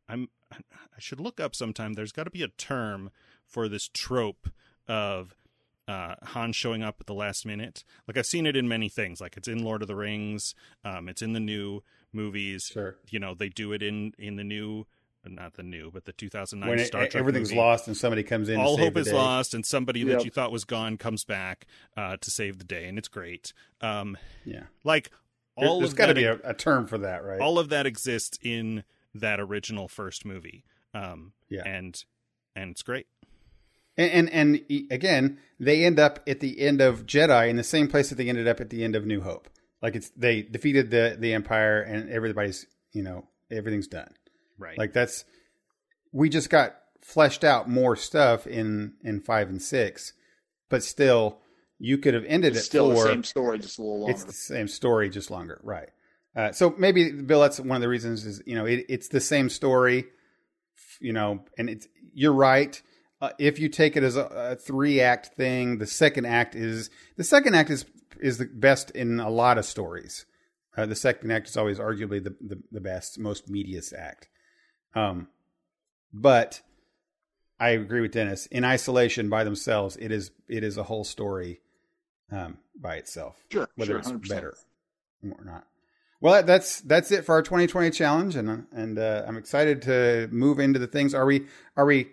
I'm I should look up sometime there's got to be a term for this trope of uh, Han showing up at the last minute. Like I've seen it in many things. Like it's in Lord of the Rings. Um, it's in the new movies. sure. You know they do it in in the new, not the new, but the 2009 When it, Star Trek. everything's movie lost and somebody comes in, to all hope is day. lost and somebody that you thought was gone comes back uh, to save the day and it's great um, Yeah, like all there's of got to be a, a term for that, right? all of that exists in that original first movie um, Yeah. and and it's great And, and and again, they end up at the end of Jedi in the same place that they ended up at the end of New Hope. Like it's they defeated the the Empire and everybody's you know everything's done. right Like that's we just got fleshed out more stuff in in five and six, but still you could have ended It's it still four. the same story, just a little longer. It's the same story, just longer, right? Uh, so maybe Bill, that's one of the reasons is you know it, it's the same story, you know, and it's you're right. Uh, if you take it as a, a three act thing, the second act is the second act is is the best in a lot of stories. Uh, the second act is always arguably the, the the best, most medius act. Um, but I agree with Dennis. In isolation, by themselves, it is it is a whole story um, by itself Sure, whether sure, it's 100%. better or not. Well, that's that's it for our 2020 challenge, and and uh, I'm excited to move into the things. Are we are we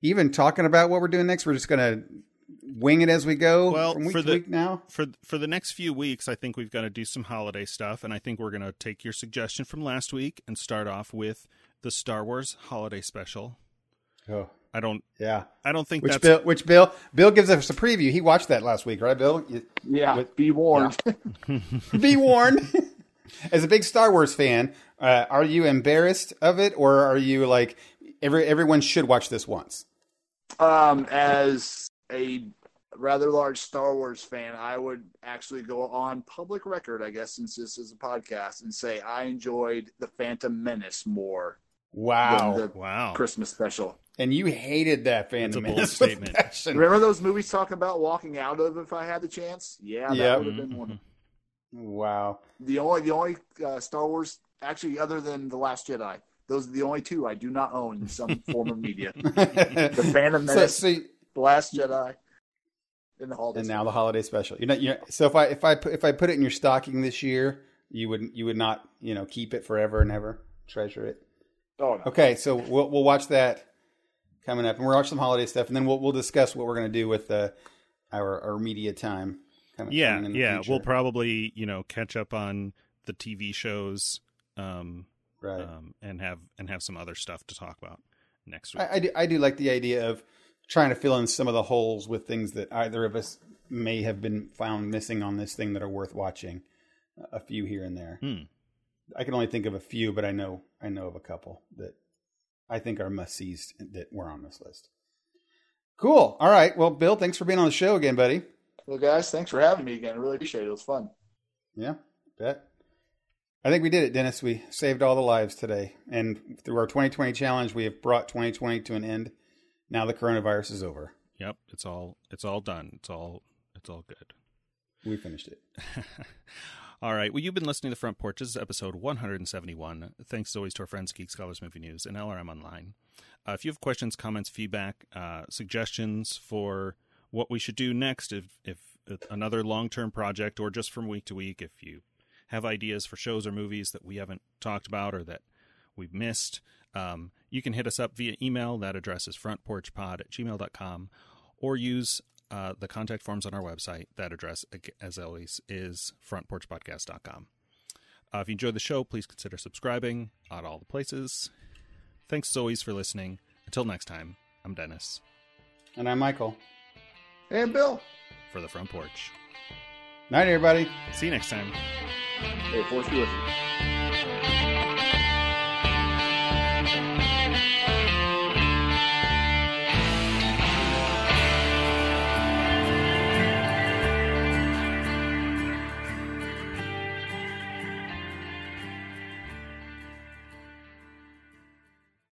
even talking about what we're doing next? We're just gonna wing it as we go Well, from week for to the- week now. for for the next few weeks i think we've got to do some holiday stuff and i think we're going to take your suggestion from last week and start off with the star wars holiday special Oh, i don't yeah. i don't think Which that's Bill? Which Bill? Bill gives us a preview. He watched that last week, right, Bill? You- yeah, With- be warned. [LAUGHS] Be warned. [LAUGHS] As a big Star Wars fan, uh, are you embarrassed of it, or are you like every everyone should watch this once? Um, as a rather large Star Wars fan, I would actually go on public record, I guess, since this is a podcast, and say I enjoyed the Phantom Menace more Wow. than the wow Christmas special. And you hated that Phantom That's a bold Menace with [LAUGHS] statement. Remember those movies talking about walking out of if I had the chance? Yeah, that Yep. would have been one. Wow. The only the only uh, Star Wars actually other than the Last Jedi. Those are the only two I do not own in some [LAUGHS] form of media. [LAUGHS] The Phantom so, Menace, so you- the Last Jedi, and the Holiday. and now the holiday special. You know, you know, so if I if I put, if I put it in your stocking this year, you would you would not you know keep it forever and ever, treasure it. Oh no. Okay, so we'll we'll watch that coming up, and we'll watch some holiday stuff, and then we'll we'll discuss what we're going to do with uh, our our media time. Yeah, in the yeah. future. We'll probably you know catch up on the TV shows, um, right. um, and have and have some other stuff to talk about next week. I, I do I do like the idea of trying to fill in some of the holes with things that either of us may have been found missing on this thing that are worth watching. A few here and there. Hmm. I can only think of a few, but I know I know of a couple that I think are must sees that were on this list. Cool. All right. Well, Bill, thanks for being on the show again, buddy. Well, guys, thanks for having me again. I really appreciate it. It was fun. Yeah, bet. I think we did it, Dennis. We saved all the lives today. And through our 2020 challenge, we have brought 2020 to an end. Now the coronavirus is over. Yep, it's all it's all done. It's all it's all good. We finished it. [LAUGHS] All right. Well, you've been listening to The Front Porch. This is episode 171. Thanks as always to our friends, Geek Scholars Movie News and LRM Online. Uh, if you have questions, comments, feedback, uh, suggestions for what we should do next, if, if another long term project or just from week to week, if you have ideas for shows or movies that we haven't talked about or that we've missed, um, you can hit us up via email. That address is frontporchpod at gmail.com or use uh, the contact forms on our website. That address, as always, is frontporchpodcast.com. Uh, if you enjoyed the show, please consider subscribing at all the places. Thanks as always for listening. Until next time, I'm Dennis And I'm Michael. And Bill, for the Front Porch. Night, everybody. See you next time. hey, force be with you.